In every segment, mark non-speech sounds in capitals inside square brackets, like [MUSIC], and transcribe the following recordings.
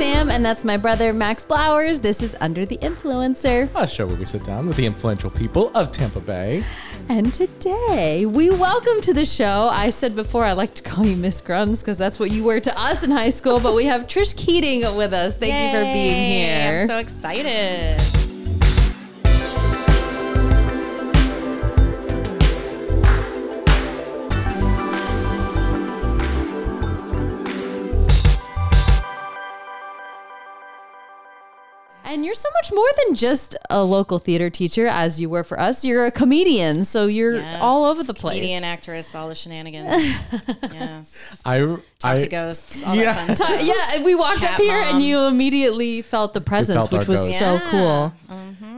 Pete Sam, and that's my brother Max Blowers. This is Under the Influencer. A show where we sit down with the influential people of Tampa Bay. And today we welcome to the show. I said before I like to call you Miss Gruns because that's what you were to us in high school, but we have Trish Keating with us. Thank you for being here. I'm so excited. And you're so much more than just a local theater teacher, as you were for us. You're a comedian, so you're Yes. all over the place. Comedian, actress, all the shenanigans. [LAUGHS] yes. I, Talk I to ghosts. All Yeah. that fun Ta- yeah, we walked Cat up here and you immediately felt the presence, felt which was ghost. so Yeah. cool.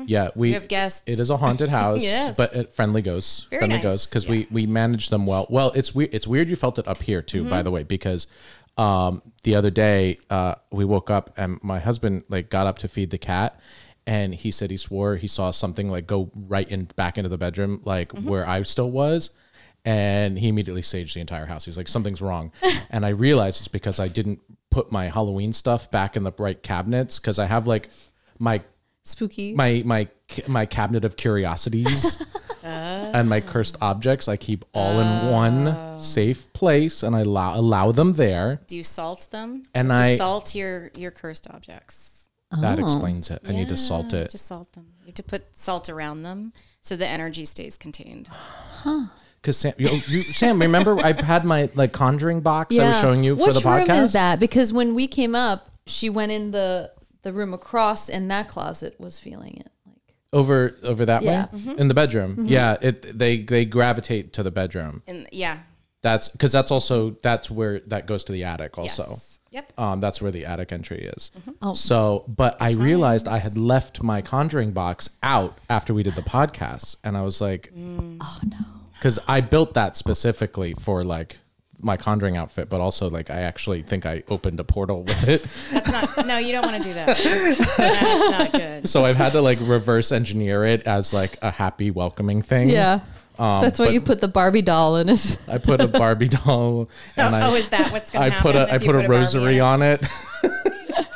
yeah, we, We have guests. It is a haunted [LAUGHS] house, Yes. but it, friendly ghosts, Very friendly nice, ghosts, because yeah. we we manage them well. Well, it's weird. It's weird you felt it up here too, Mm-hmm. by the way, because um, the other day uh, we woke up and my husband like got up to feed the cat. And he said he swore he saw something like go right in back into the bedroom, like Mm-hmm. where I still was. And he immediately saged the entire house. He's like, something's wrong. [LAUGHS] and I realized it's because I didn't put my Halloween stuff back in the right cabinets because I have like my Spooky. my my my cabinet of curiosities [LAUGHS] and my cursed objects I keep all in one oh. safe place and I allow allow them there. Do you salt them? And Do I- salt your your cursed objects. That oh. explains it. I need to salt it. Just salt them. You have to put salt around them so the energy stays contained. Cuz Sam you, you Sam remember I had my like conjuring box I was showing you Which for the podcast. room is that? Because when we came up, she went in the the room across, and that closet was feeling it. Like Over over that Yeah. way in the bedroom. Mm-hmm. Yeah, it they they gravitate to the bedroom. And yeah. That's cuz that's also that's where that goes to the attic also. Yes. Yep. Um, that's where the attic entry is. Mm-hmm. Oh. So, but I realized I had left my conjuring box out after we did the podcast, and I was like, mm. oh no. because I built that specifically for like my conjuring outfit, but also like I actually think I opened a portal with it. [LAUGHS] That's not. No, you don't want to do that. [LAUGHS] That's not good. so I've had to like reverse engineer it as like a happy welcoming thing. Yeah. Um, That's why you put the Barbie doll in it. I put a Barbie doll, [LAUGHS] and oh, I oh, is that what's going to happen? put a I if you put a Barbie rosary on it.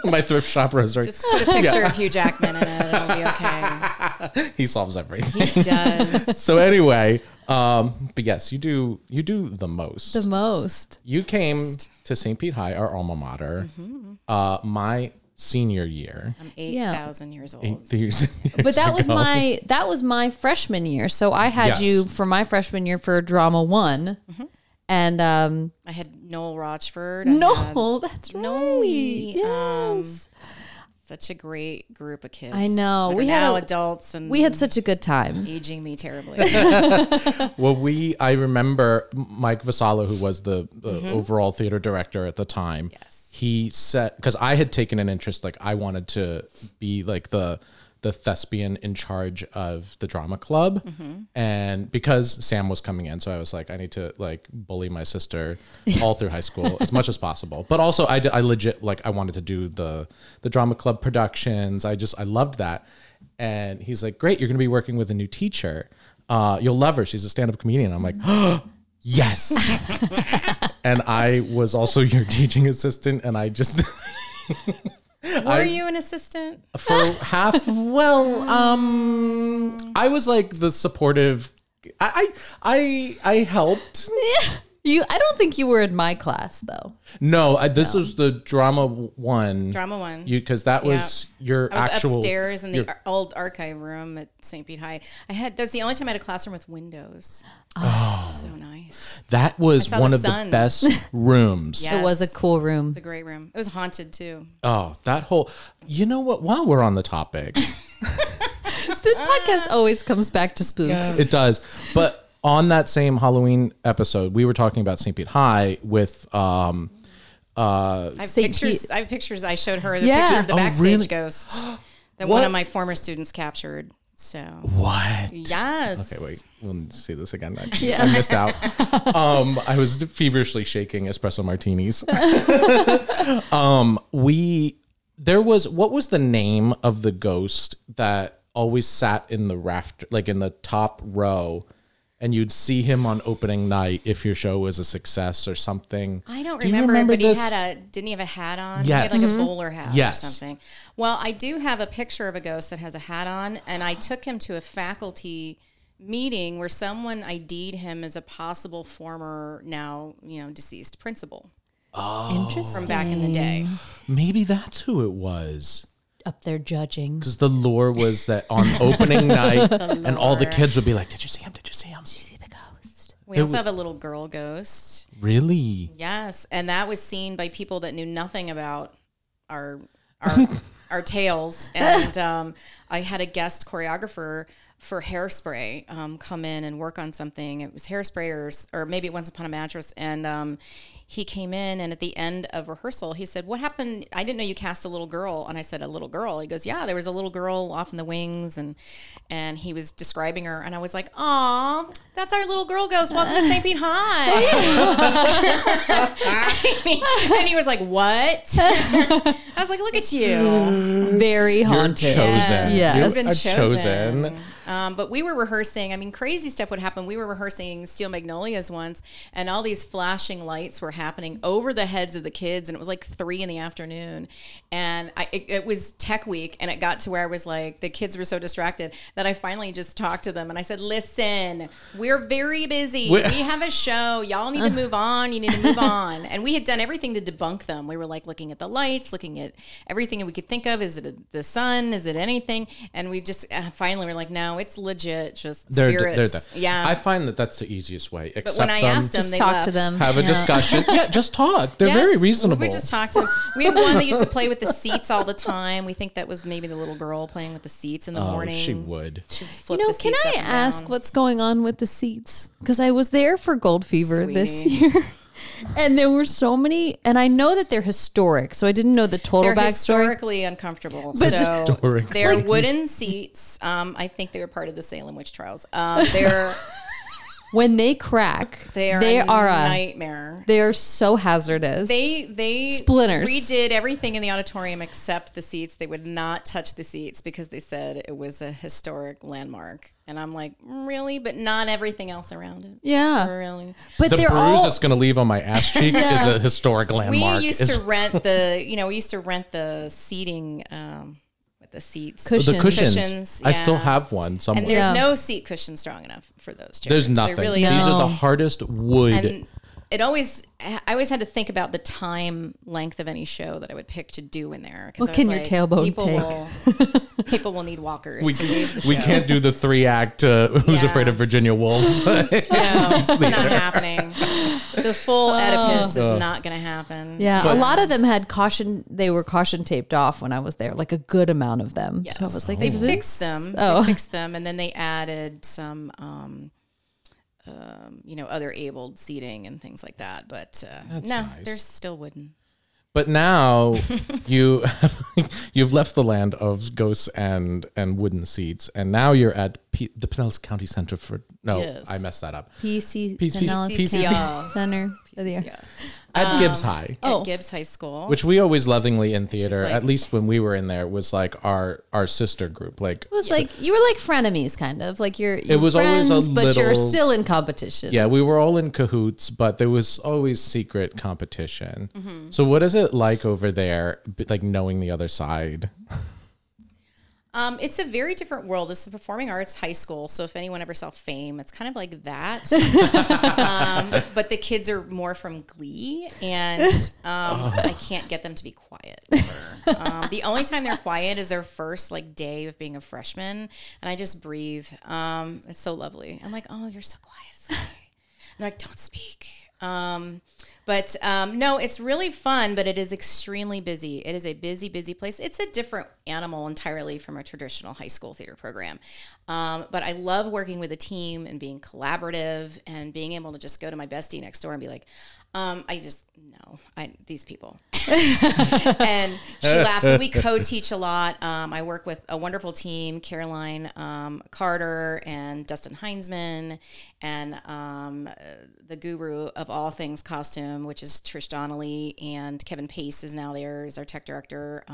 my thrift shop rosary. Just put a picture of Hugh Jackman in it. It'll be okay. he solves everything. He does. so anyway, um, but yes, you do you do the most. the most. you came to St. Pete High, our alma mater, uh, my senior year. I'm eight thousand years old. Eight years, [LAUGHS] But that was my that was my freshman year. So I had Yes. you for my freshman year for drama one. And um I had Noel Rochford. I had no, that's right. Noli, um, Yes. Such a great group of kids. I know. We had now a- adults and we had such a good time. aging me terribly. [LAUGHS] [LAUGHS] well, we I remember Mike Vasala, who was the, the mm-hmm. overall theater director at the time. Yes. he said because I had taken an interest, like I wanted to be like the the thespian in charge of the drama club. And because sam was coming in so i was like i need to like bully my sister [LAUGHS] all through high school as much as possible. But also I, I legit like i wanted to do the the drama club productions. I just i loved that. And he's like great you're gonna be working with a new teacher. Uh, you'll love her. She's a stand-up comedian. I'm like yes. [LAUGHS] And i was also your teaching assistant and i just [LAUGHS] Were you an assistant? for [LAUGHS] half well um i was like the supportive i i i, I helped You I don't think you were in my class though. no I, this was the drama one Drama one. you because that was your I was actual upstairs in the your- ar- old archive room at St. Pete High. I had that's the only time I had a classroom with windows. Oh. so nice. that was saw one the of the best [LAUGHS] rooms Yeah. It was a Yes. cool room. It's a great room. It was haunted too. oh that whole you know what while we're on the topic [LAUGHS] This podcast uh. always comes back to spooks. it does but on that same halloween episode we were talking about st pete high with um uh I have St. pictures. Pete- I have pictures. I showed her the Yeah. picture of the Oh, backstage really? [GASPS] ghost that What? one of my former students captured. So what yes. Okay, wait. We'll see this again. I, Yeah. I missed out. [LAUGHS] Um, I was feverishly shaking espresso martinis. [LAUGHS] um, we there was what was the name of the ghost that always sat in the rafter, like in the top row, and you'd see him on opening night if your show was a success or something. I don't Do remember, remember but this? he had a didn't he have a hat on? Yes. He had like a bowler hat mm-hmm. Yes. or something. Well, I do have a picture of a ghost that has a hat on, and I took him to a faculty meeting where someone ID'd him as a possible former now, you know, deceased principal Oh. Interesting. from back in the day. Maybe that's who it was. Up there judging. Because the lore was that on [LAUGHS] opening night, and all the kids would be like, "Did you see him? Did you see him?" Did you see the ghost. We also have a little girl ghost. Really? Yes, and that was seen by people that knew nothing about our our [LAUGHS] our tales. And um, I had a guest choreographer for Hairspray um, come in and work on something. It was Hairspray or, s- or maybe Once Upon a Mattress, and um, he came in and at the end of rehearsal, he said, "What happened? I didn't know you cast a little girl." And I said, "A little girl." He goes, "Yeah, there was a little girl off in the wings," and and he was describing her, and I was like, "Aw, that's our little girl ghost. Welcome to St. Pete High." [LAUGHS] [LAUGHS] and he was like, "What?" [LAUGHS] I was like, "Look at you." Very You're haunted. chosen. Yes. You You've been chosen. chosen. Um, but we were rehearsing. I mean, crazy stuff would happen. We were rehearsing Steel Magnolias once, and all these flashing lights were happening over the heads of the kids, and it was like three in the afternoon. And I, it, it was Tech Week, and it got to where I was like, the kids were so distracted that I finally just talked to them, and I said, "Listen, we're very busy. We- we have a show. Y'all need to move on. You need to move on." And we had done everything to debunk them. We were like looking at the lights, looking at everything we could think of. Is it a, the sun? Is it anything? And we just uh, finally were like, "No, it's legit. Just They're, spirits." they're, they're, yeah. I find that that's the easiest way. but Accept when I them, asked them, Just they talk left. to them. have a Yeah. discussion. [LAUGHS] yeah, just talk. They're Yes, very reasonable. We just talked to. We had one that used to play with the seats all the time. We think that was maybe the little girl playing with the seats in the oh, morning. she would. She'd You know, the can seats I ask down. what's going on with the seats? Because I was there for Gold Fever this year. [LAUGHS] And there were so many, and I know that they're historic, so I didn't know the total They're backstory. historically uncomfortable. so Historically. they're wooden seats. Um, I think they were part of the Salem witch trials. Um, they're [LAUGHS] When they crack, they are they a are a, nightmare. they are so hazardous. They they Splinters. redid everything in the auditorium except the seats. They would not touch the seats because they said it was a historic landmark. And I'm like, really? But not everything else around it. yeah, Really? but The bruise all that's going to leave on my ass cheek [LAUGHS] is a historic landmark. We used Is- to rent the, you know, we used to rent the seating um, with the seats. Cushion. the cushions. Cushions, I still have one somewhere. And there's Yeah. no seat cushion strong enough for those chairs. There's nothing. really These isn't. are the hardest wood. and it always I always had to think about the time length of any show that I would pick to do in there. What I was can your tailbone people take? Will, [LAUGHS] people will need walkers we, to leave the show. we can't do the three act uh, Who's Yeah. Afraid of Virginia Woolf. [LAUGHS] No, [LAUGHS] it's not happening. The full Oedipus Oh. is not going to happen. Yeah, But- a lot of them had caution. They were caution taped off when I was there, like a good amount of them. Yes. So I was like, they fixed them. Oh, They fixed them, and then they added some, um, um, you know, other abled seating and things like that. But uh, no, nice. they're still wooden. But now [LAUGHS] you [LAUGHS] you've left the land of ghosts and and wooden seats, and now you're at P- the Pinellas County Center for no, Yes. I messed that up. PC, PC Pinellas PC County Center. [LAUGHS] Yeah. At Gibbs High, Oh. At Gibbs High School. which we always lovingly in theater, like- at least when we were in there, was like our our sister group. Like It was like you were like frenemies, kind of like you're. you're was always friends, a but you're still in competition. yeah, we were all in cahoots, but there was always secret competition. Mm-hmm. So what is it like over there, like knowing the other side? [LAUGHS] Um, it's a very different world. It's the performing arts high school. So if anyone ever saw Fame, it's kind of like that. [LAUGHS] um, but the kids are more from Glee, and [LAUGHS] um, I can't get them to be quiet. Um, the only time they're quiet is their first like day of being a freshman, and I just breathe. Um, it's so lovely. I'm like, oh, you're so quiet. It's okay. And they're like, don't speak. Um, but um, no, it's really fun, but it is extremely busy. It is a busy, busy place. It's a different animal entirely from a traditional high school theater program. Um, but I love working with a team and being collaborative and being able to just go to my bestie next door and be like, um, I just no, I these people. [LAUGHS] and she laughs. And we co-teach a lot. Um, I work with a wonderful team: Caroline um, Carter and Dustin Heinzman, and um, uh, the guru of all things costume which is Trish Donnelly, and Kevin Pace is now there as our tech director.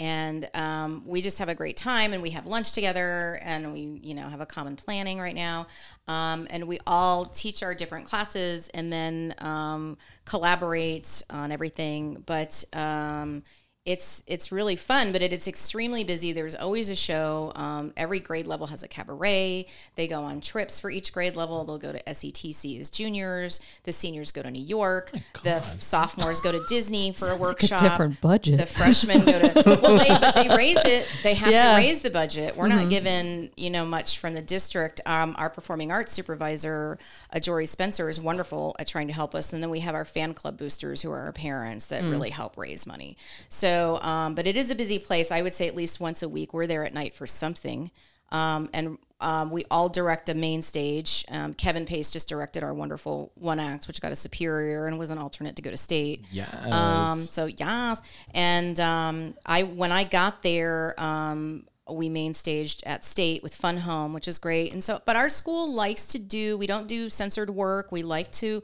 And um, we just have a great time and we have lunch together and we you know have a common planning right now. Um, and we all teach our different classes and then um, collaborate on everything. But um, it's it's really fun, but it is extremely busy. There's always a show. Um, every grade level has a cabaret. They go on trips for each grade level. They'll go to SETC as juniors. The seniors go to New York. The f- sophomores go to Disney for a workshop. different budget. The freshmen go to [LAUGHS] well, they but they raise it. They have Yeah. to raise the budget. We're not given you know much from the district. Um, our performing arts supervisor, uh, Jory Spencer, is wonderful at trying to help us, and then we have our fan club boosters who are our parents that really help raise money. So, um, but it is a busy place. I would say at least once a week we're there at night for something, um, and. Um, we all direct a main stage. Um, Kevin Pace just directed our wonderful one act, which got a superior and was an alternate to go to state. Yes. Um, so yes, and um, I when I got there, um, we main staged at State with Fun Home, which is great. And so, but our school likes to do. We don't do censored work. We like to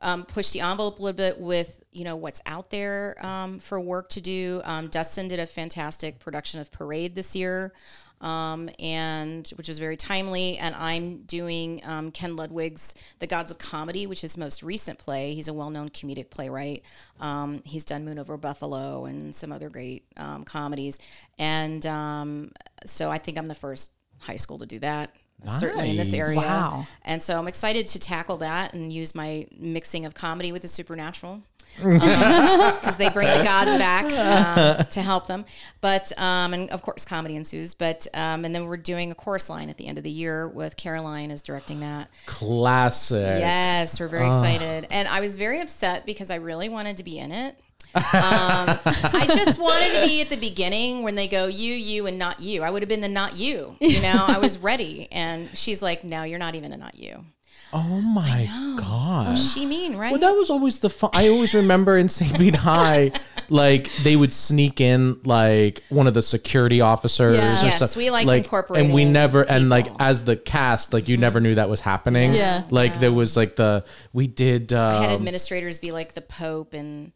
um, push the envelope a little bit with you know what's out there um, for work to do. Um, Dustin did a fantastic production of Parade this year. Um, and which was very timely. And I'm doing um, Ken Ludwig's The Gods of Comedy, which is his most recent play. He's a well-known comedic playwright. Um, he's done Moon Over Buffalo and some other great um, comedies. And um, so I think I'm the first high school to do that. Certainly in this area. Wow. And so I'm excited to tackle that and use my mixing of comedy with the supernatural [LAUGHS] because they bring the gods back [LAUGHS] um, to help them. But um, and of course, comedy ensues. But um, and then we're doing a chorus line at the end of the year with Caroline is directing that. Classic. Yes, we're very excited. And I was very upset because I really wanted to be in it. um, I just wanted to be at the beginning when they go you, you, and not you. I would have been the not you. You know, I was ready, and she's like, "No, you're not even a not you." Oh my gosh. She mean right? Well, that was always the fun. I always remember in St. Pete High, [LAUGHS] like they would sneak in like one of the security officers. Yeah. or Yes, stuff. we liked like, incorporating and we never and like people. as the cast, like you never knew that was happening. Yeah. like there was like the we did. I had Um, administrators be like the Pope, and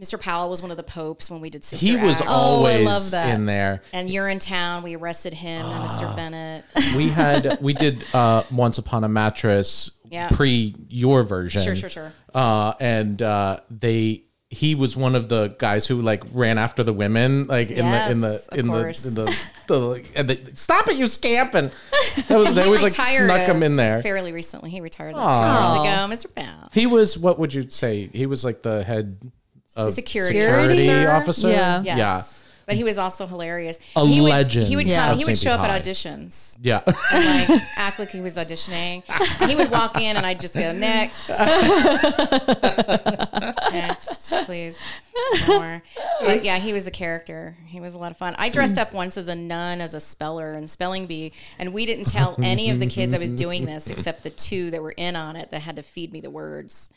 Mr. Powell was one of the popes when we did Sister he was Act. Oh, I always love that. in there. and you're in town. We arrested him and Ah. Mr. Bennett. We [LAUGHS] had we did uh once upon a mattress Yeah. pre your version. Sure, sure, sure. Uh and uh they he was one of the guys who like ran after the women like in the in the Yes, of in the in the, the and they, stop it you scamp and [LAUGHS] that was, they always like snuck uh, him in there. fairly recently. He retired like two years ago. Mr. Powell. He was what would you say? He was like the head of Security security officer. officer. Yeah. Yes. Yeah. But he was also hilarious. A he would, legend He would Yeah. come, of he would St. show up Pete at auditions Yeah. and like act like he was auditioning. And he would walk in and I'd just go, next. [LAUGHS] next, please. More. But yeah, he was a character. He was a lot of fun. I dressed up once as a nun, as a speller and spelling bee, and we didn't tell any of the kids I was doing this except the two that were in on it that had to feed me the words.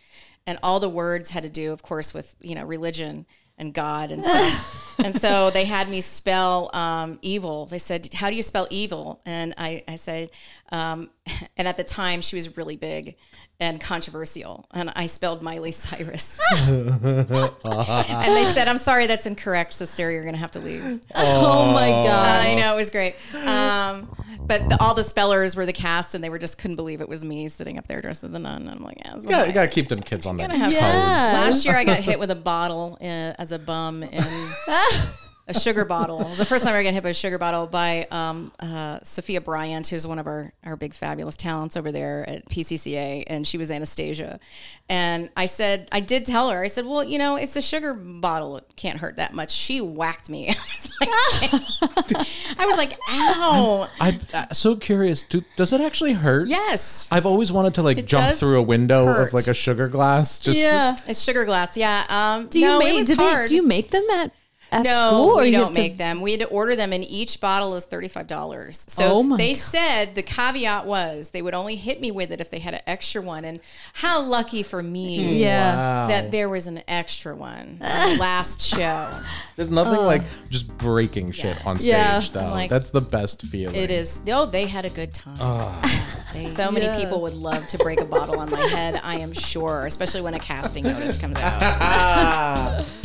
And all the words had to do, of course, with, you know, religion and God and stuff. [LAUGHS] and so they had me spell um, evil. They said, How do you spell evil? And I, I said, um, [LAUGHS] and at the time she was really big and controversial. And I spelled Miley Cyrus. [LAUGHS] [LAUGHS] and they said, I'm sorry, that's incorrect, sister. You're going to have to leave. Oh my god. I know, it was great. Um, but the, all the spellers were the cast, and they were just couldn't believe it was me sitting up there dressed as a nun. And I'm like, yeah, Yeah, you gotta keep them kids on their toes. Yeah. Last year, I got hit with a bottle uh, as a bum in a sugar bottle. It was the first time I got hit by a sugar bottle by um, uh, Sophia Bryant, who's one of our, our big fabulous talents over there at PCCA, and she was Anastasia. And I said, I did tell her, I said, well, you know, it's a sugar bottle. It can't hurt that much. She whacked me. [LAUGHS] I was like, I was like [LAUGHS] ow. I'm uh, so curious. Do, does it actually hurt? Yes. I've always wanted to like jump through a window hurt. of like a sugar glass. Just yeah. It's sugar glass. Yeah. Um, Do you no, it make was do, they, do you make them at at No, school or we you don't have to make them. We had to order them, and each bottle is thirty-five dollars. So Oh they God. said the caveat was they would only hit me with it if they had an extra one. And how lucky for me [LAUGHS] Yeah. Wow. that there was an extra one on last [LAUGHS] show. There's nothing oh. like just breaking shit Yes. on stage Yeah. though. Like- That's the best feeling. It is. Oh, they had a good time. So many Yeah. people would love to break a bottle on my head, I am sure, especially when a casting notice comes out. [LAUGHS]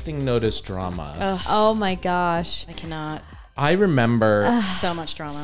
The casting notice drama. Oh my gosh. I cannot. I remember So much drama.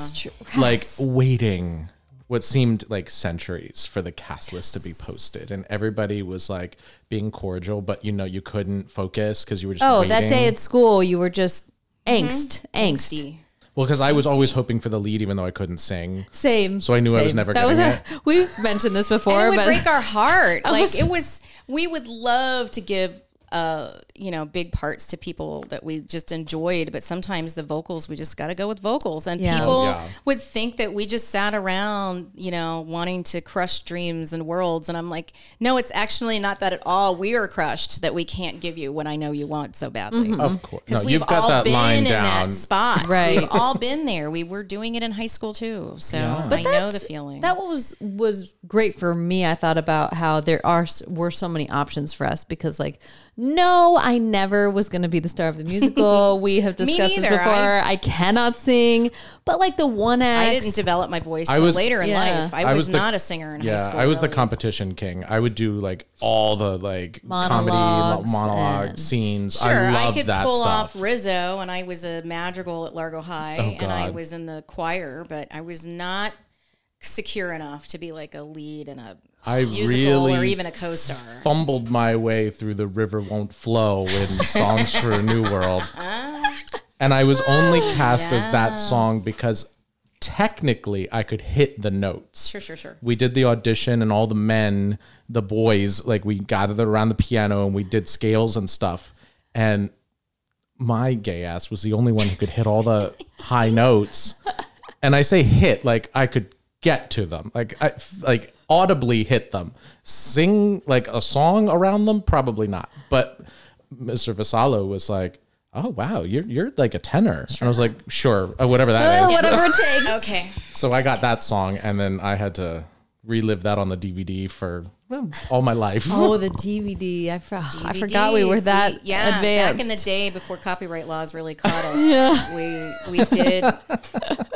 like waiting what seemed like centuries for the cast list to be posted and everybody was like being cordial but you know you couldn't focus because you were just Oh, waiting. that day at school, you were just angst, angst. Angsty. well because i was always hoping for the lead even though i couldn't sing Same. So I knew I was same. never That was getting a, [LAUGHS] we've mentioned this And before, it would but break our heart. [LAUGHS] Like was- it was, we would love to give, uh, you know, big parts to people that we just enjoyed, but sometimes the vocals, we just got to go with vocals. And Yeah. people yeah. would think that we just sat around, you know, wanting to crush dreams and worlds. And I'm like, no, it's actually not that at all. We are crushed that we can't give you what I know you want so badly. of course no Because we've you've got all that been line in down that spot. Right. We've [LAUGHS] all been there. We were doing it in high school too. So I know the feeling. That was was great for me. I thought about how there are were so many options for us because like no, I never was going to be the star of the musical. [LAUGHS] we have discussed this before. I- I, cannot sing, but like the one act I didn't develop my voice I was- later in Yeah. life. I, I was, was the- not a singer in high yeah school. i was the competition king i would do like all the like comedy Monologues mo- monologue and- scenes Sure, i I, could that pull stuff off Rizzo, and I was a madrigal at Largo High, Oh, and I was in the choir, but I was not secure enough to be like a lead in a I musical or really even a co-star. fumbled my way through the river won't flow in [LAUGHS] songs for a new world. Ah. And i was only ah, cast as that song because technically i could hit the notes. Sure, sure, sure. we did the audition and all the men the boys like we gathered around the piano and we did scales and stuff. And my gay ass was the only one who could hit all the high notes. And i say hit like i could get to them. Like i like audibly hit them. Sing like a song around them? Probably not. But mr vassallo was like oh wow you're you're like a tenor. And i was like sure uh, whatever that Well, is. whatever it [LAUGHS] takes. Okay. so I got that song, and then I had to relive that on the DVD for well, all my life. Oh, the [LAUGHS] DVD. I, for, I forgot we were that We- yeah, advanced. back in the day before copyright laws really caught us. [LAUGHS] yeah. we we did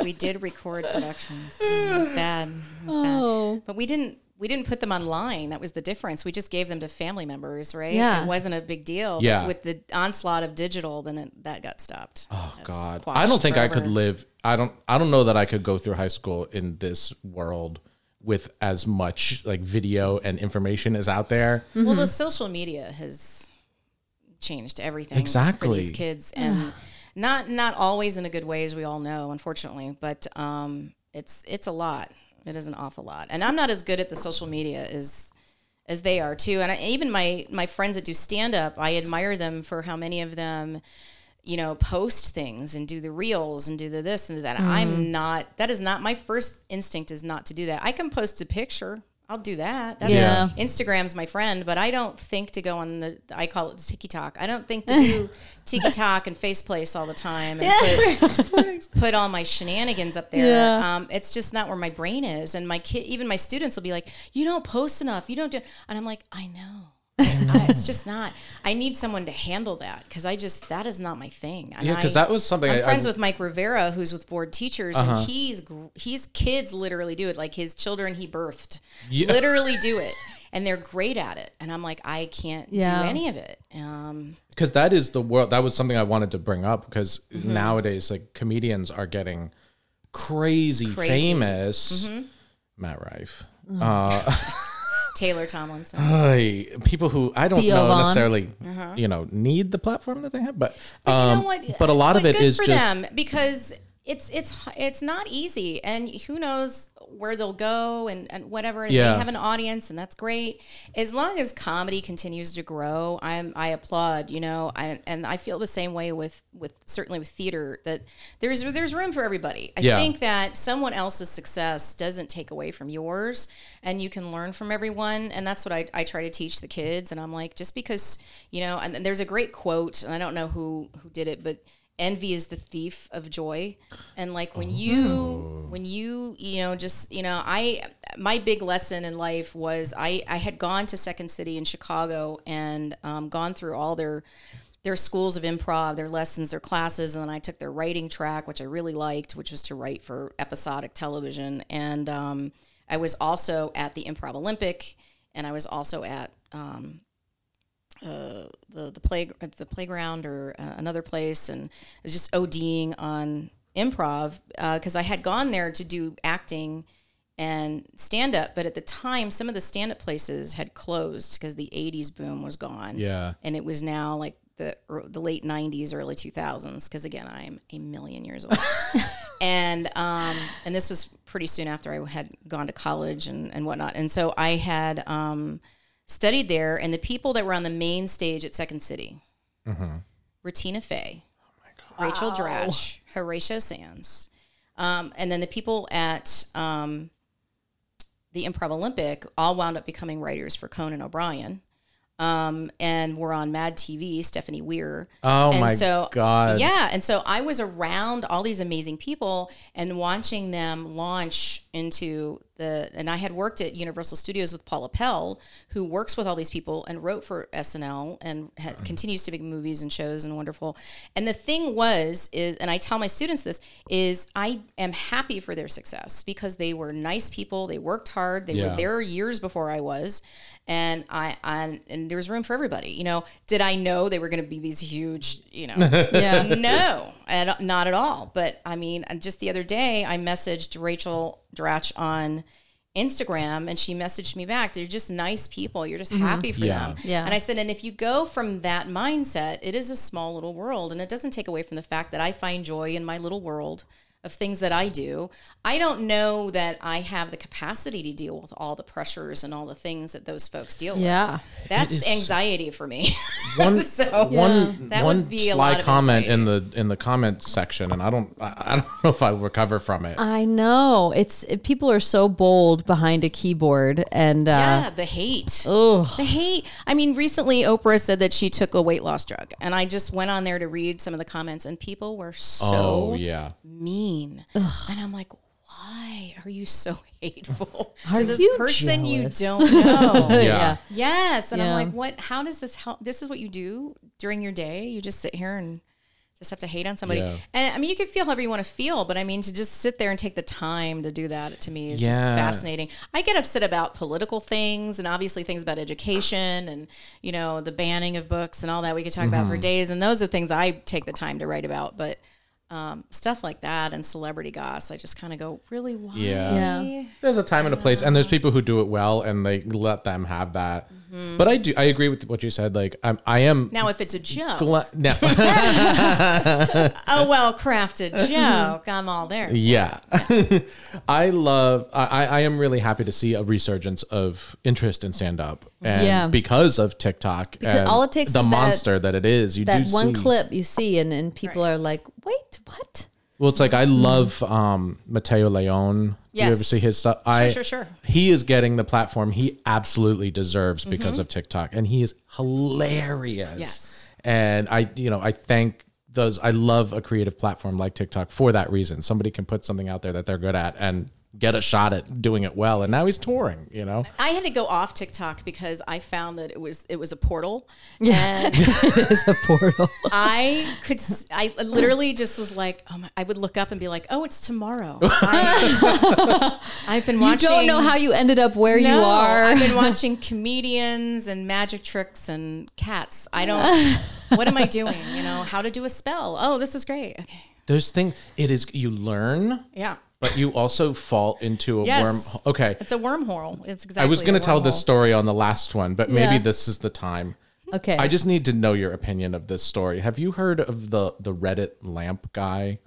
we did record productions. It was bad. It was Oh. bad. But we didn't we didn't put them online. That was the difference. We just gave them to family members, right? Yeah. it wasn't a big deal. But Yeah. with the onslaught of digital, then it, that got stopped. Oh That's God, I don't think I could live. I don't. I don't know that I could go through high school in this world with as much like video and information as out there. Well, Mm-hmm. the social media has changed everything for Exactly. these kids, and not not always in a good way, as we all know, unfortunately. But um, it's it's a lot. It is an awful lot, and I'm not as good at the social media as as they are too. And I, even my my friends that do stand up, I admire them for how many of them. You know, post things and do the reels and do the this and do that. Mm-hmm. I'm not. That is not my first instinct. Is not to do that. I can post a picture. I'll do that. That's Yeah. Instagram's my friend, but I don't think to go on the. I call it the Tiki Talk. I don't think to do [LAUGHS] Tiki Talk and Face Place all the time and put, [LAUGHS] put all my shenanigans up there. Yeah. Um, it's just not where my brain is. And my kid, even my students, will be like, "You don't post enough. You don't do." And I'm like, "I know." I- [LAUGHS] it's just not. I need someone to handle that because I just that is not my thing. And Yeah, 'cause I- that was something I'm I- Uh-huh. friends I- with Mike Rivera, who's with board teachers, and he's gr- he's kids literally do it. Like his children he birthed, Yeah. literally do it, [LAUGHS] and they're great at it. And I'm like, I can't Yeah. do any of it. Um, because that is the world. That was something I wanted to bring up because Mm-hmm. nowadays, like comedians are getting crazy, Crazy. famous. Mm-hmm. Matt Rife, [LAUGHS] Taylor Tomlinson. Ay, people who I don't Theo know Von. necessarily, you know, need the platform that they have, but Uh-huh. you um, know what? but a lot of But it good is for just them because it's it's it's not easy and who knows where they'll go and, and whatever and Yeah. they have an audience and that's great as long as comedy continues to grow i'm i applaud you know I, and i feel the same way with with certainly with theater that there's there's room for everybody i Yeah. think that someone else's success doesn't take away from yours and you can learn from everyone and that's what i, I try to teach the kids and i'm like just because you know and there's a great quote and i don't know who who did it but envy is the thief of joy. And like when you when you you know just you know i my big lesson in life was i i had gone to second city in chicago and um, gone through all their their schools of improv their lessons their classes and then i took their writing track which i really liked which was to write for episodic television. And um, i was also at the improv olympic and i was also at um, uh, the the play the playground or uh, another place, and I was just ODing on improv because I had gone there to do acting and stand up, but at the time, some of the stand up places had closed because the '80s boom was gone. Yeah. and it was now like the the late '90s, early 2000s. Because again, I am a million years old. [LAUGHS] and um, and this was pretty soon after I had gone to college and, and whatnot. And so I had um, studied there, and the people that were on the main stage at Second City, Ratina Fey, Rachel Dratch, Horatio Sanz, um, and then the people at um, the Improv Olympic all wound up becoming writers for Conan O'Brien. Um, and we're on Mad TV, Stephanie Weir. Oh and my so, God. Yeah. And so I was around all these amazing people and watching them launch into the, and I had worked at Universal Studios with Paula Pell, who works with all these people and wrote for SNL and ha- mm-hmm. continues to make movies and shows and wonderful. And the thing was, is, and I tell my students this, is I am happy for their success because they were nice people. They worked hard. They Yeah. were there years before I was. And I, I, and there was room for everybody. You know, did I know they were going to be these huge, you know, [LAUGHS] Yeah. no, at, not at all. But I mean, just the other day, I messaged Rachel Dratch on Instagram, and she messaged me back. They're just nice people. You're just mm-hmm. happy for Yeah. them. Yeah. And I said, and if you go from that mindset, it is a small little world, and it doesn't take away from the fact that I find joy in my little world of things that I do. I don't know that I have the capacity to deal with all the pressures and all the things that those folks deal with. Yeah. That's anxiety for me. [LAUGHS] One So, one that one would be a lot sly comment anxiety. in the in the comment section, and I don't I, I don't know if I recover from it. I know. It's it, people are so bold behind a keyboard and uh Yeah, the hate. oh The hate. I mean, recently Oprah said that she took a weight loss drug, and I just went on there to read some of the comments, and people were so oh yeah, mean. And I'm like, why are you so [LAUGHS] hateful Are to this you person jealous? you don't know? [LAUGHS] yeah. yes. And Yeah. I'm like, what? How does this help? This is what you do during your day. You just sit here and just have to hate on somebody. Yeah. And I mean, you can feel however you want to feel, but I mean, to just sit there and take the time to do that to me is just fascinating. I get upset about political things and obviously things about education and, you know, the banning of books and all that we could talk about Mm-hmm. for days. And those are things I take the time to write about. But um, stuff like that and celebrity goss, I just kind of go, really, why? Yeah. Yeah. There's a time and a place, and there's people who do it well, and they let them have that. Mm-hmm. But I do I agree with what you said. Like I'm I am Now, if it's a joke, gla- no. [LAUGHS] [LAUGHS] a well crafted joke, I'm all there. [LAUGHS] Yeah. I love I, I am really happy to see a resurgence of interest in stand up. And Yeah. because of TikTok and all it takes the is that- monster that, it is. You that do one see- clip you see and, and people are like, wait, what? Well, it's like I love um Mateo Leon. Do You ever see his stuff? I, sure, sure. He is getting the platform he absolutely deserves because Mm-hmm. of TikTok, and he is hilarious. Yes. And I, you know, I thank those. I love a creative platform like TikTok for that reason. Somebody can put something out there that they're good at and get a shot at doing it well. And now he's touring. You know, I had to go off TikTok because I found that it was it was a portal, [LAUGHS] yeah it is a portal. I could i literally just was like, oh my, I would look up and be like, oh, it's tomorrow. [LAUGHS] I, have been watching you don't know how you ended up where you are. I've been [LAUGHS] watching comedians and magic tricks and cats. I don't. what am I doing? You know, how to do a spell. Oh, this is great. Okay, those things. It is you learn, yeah, but you also fall into a Yes. worm. Okay. it's a wormhole. It's exactly. I was going to tell this story on the last one, but maybe Yeah. this is the time. okay. I just need to know your opinion of this story. Have you heard of the the Reddit lamp guy?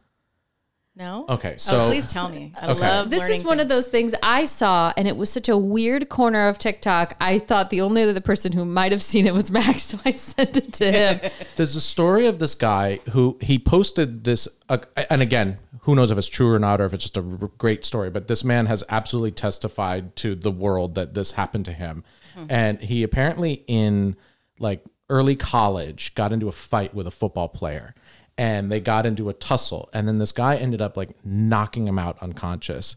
No. Okay, oh, so- please tell me. I Okay. love. This is learning one of those things I saw, and it was such a weird corner of TikTok. I thought the only other person who might have seen it was Max, [LAUGHS] so I sent it to him. [LAUGHS] There's a story of this guy who he posted this, uh, and again, who knows if it's true or not, or if it's just a r- great story. But this man has absolutely testified to the world that this happened to him, and he apparently in like early college got into a fight with a football player, and they got into a tussle, and then this guy ended up like knocking him out unconscious.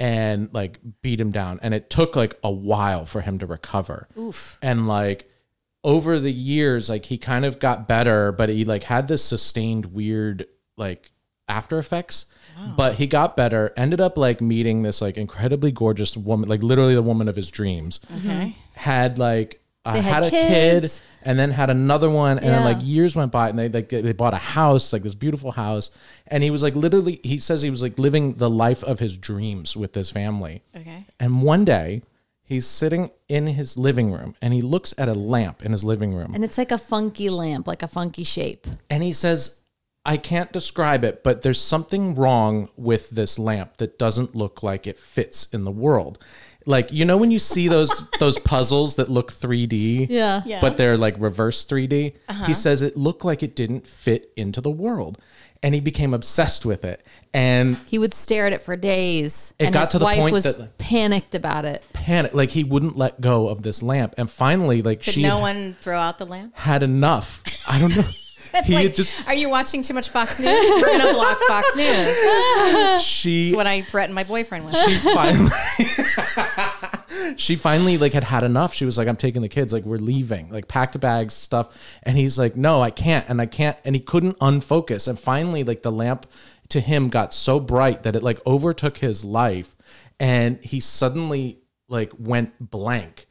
And like beat him down, and it took like a while for him to recover. Oof. And like over the years like he kind of got better but he like had this sustained weird like after effects but he got better ended up like meeting this like incredibly gorgeous woman like literally the woman of his dreams Okay. had like uh, They had, had a kid and then had another one and then like years went by and they like they bought a house like this beautiful house and he was like literally he says he was like living the life of his dreams with this family. Okay. and one day he's sitting in his living room and he looks at a lamp in his living room. And it's like a funky lamp, like a funky shape. and he says i can't describe it but there's something wrong with this lamp that doesn't look like it fits in the world like you know when you see those those puzzles that look 3d Yeah. Yeah. but they're like reverse 3d he uh-huh. says it looked like it didn't fit into the world and he became obsessed with it and He would stare at it for days. It and got his to the wife point was that- panicked about it. panic like he wouldn't let go of this lamp and finally like Did she no one throw out the lamp? had enough i don't know It's [LAUGHS] he like, just are you watching too much Fox News? We're gonna block Fox [LAUGHS] News. she That's what I threatened my boyfriend with. she [LAUGHS] finally she finally like had had enough. She was like i'm taking the kids. Like we're leaving. Like packed bags stuff. And he's like no i can't. And i can't. And he couldn't unfocus. And finally like the lamp to him got so bright that it like overtook his life. And he suddenly like went blank.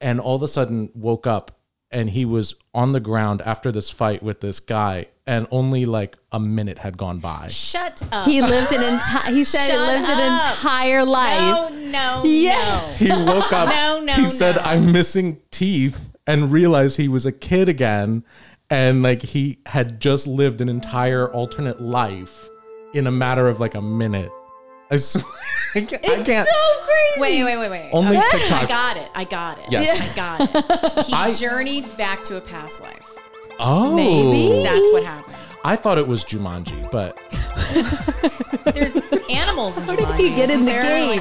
And all of a sudden woke up and he was on the ground after this fight with this guy and only like a minute had gone by Shut up. He lived an entire. He said he Shut lived an entire life. no, no, Yeah. no. he woke up. No, no, He said, "I'm missing teeth," and realized he was a kid again, and like he had just lived an entire alternate life in a matter of like a minute. I swear, [LAUGHS] I can't. I can't So crazy. Wait, wait, wait, wait. only I TikTok. got it. I got it. Yes. I got it. [LAUGHS] He I- journeyed back to a past life. Oh, Maybe. That's what happened. I thought it was Jumanji, but [LAUGHS] There's animals in How did he get in the there? game? Like,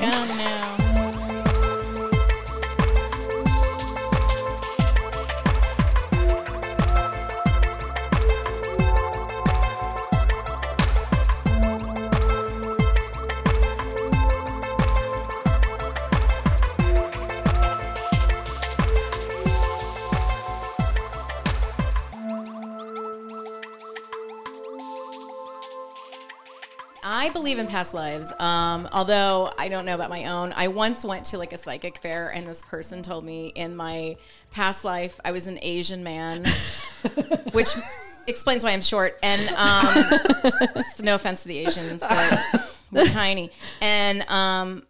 believe in past lives. Um, although I don't know about my own. I once went to like a psychic fair and this person told me in my past life I was an Asian man, [LAUGHS] which explains why I'm short. And um, [LAUGHS] no offense to the Asians, but we're [LAUGHS] tiny. And um,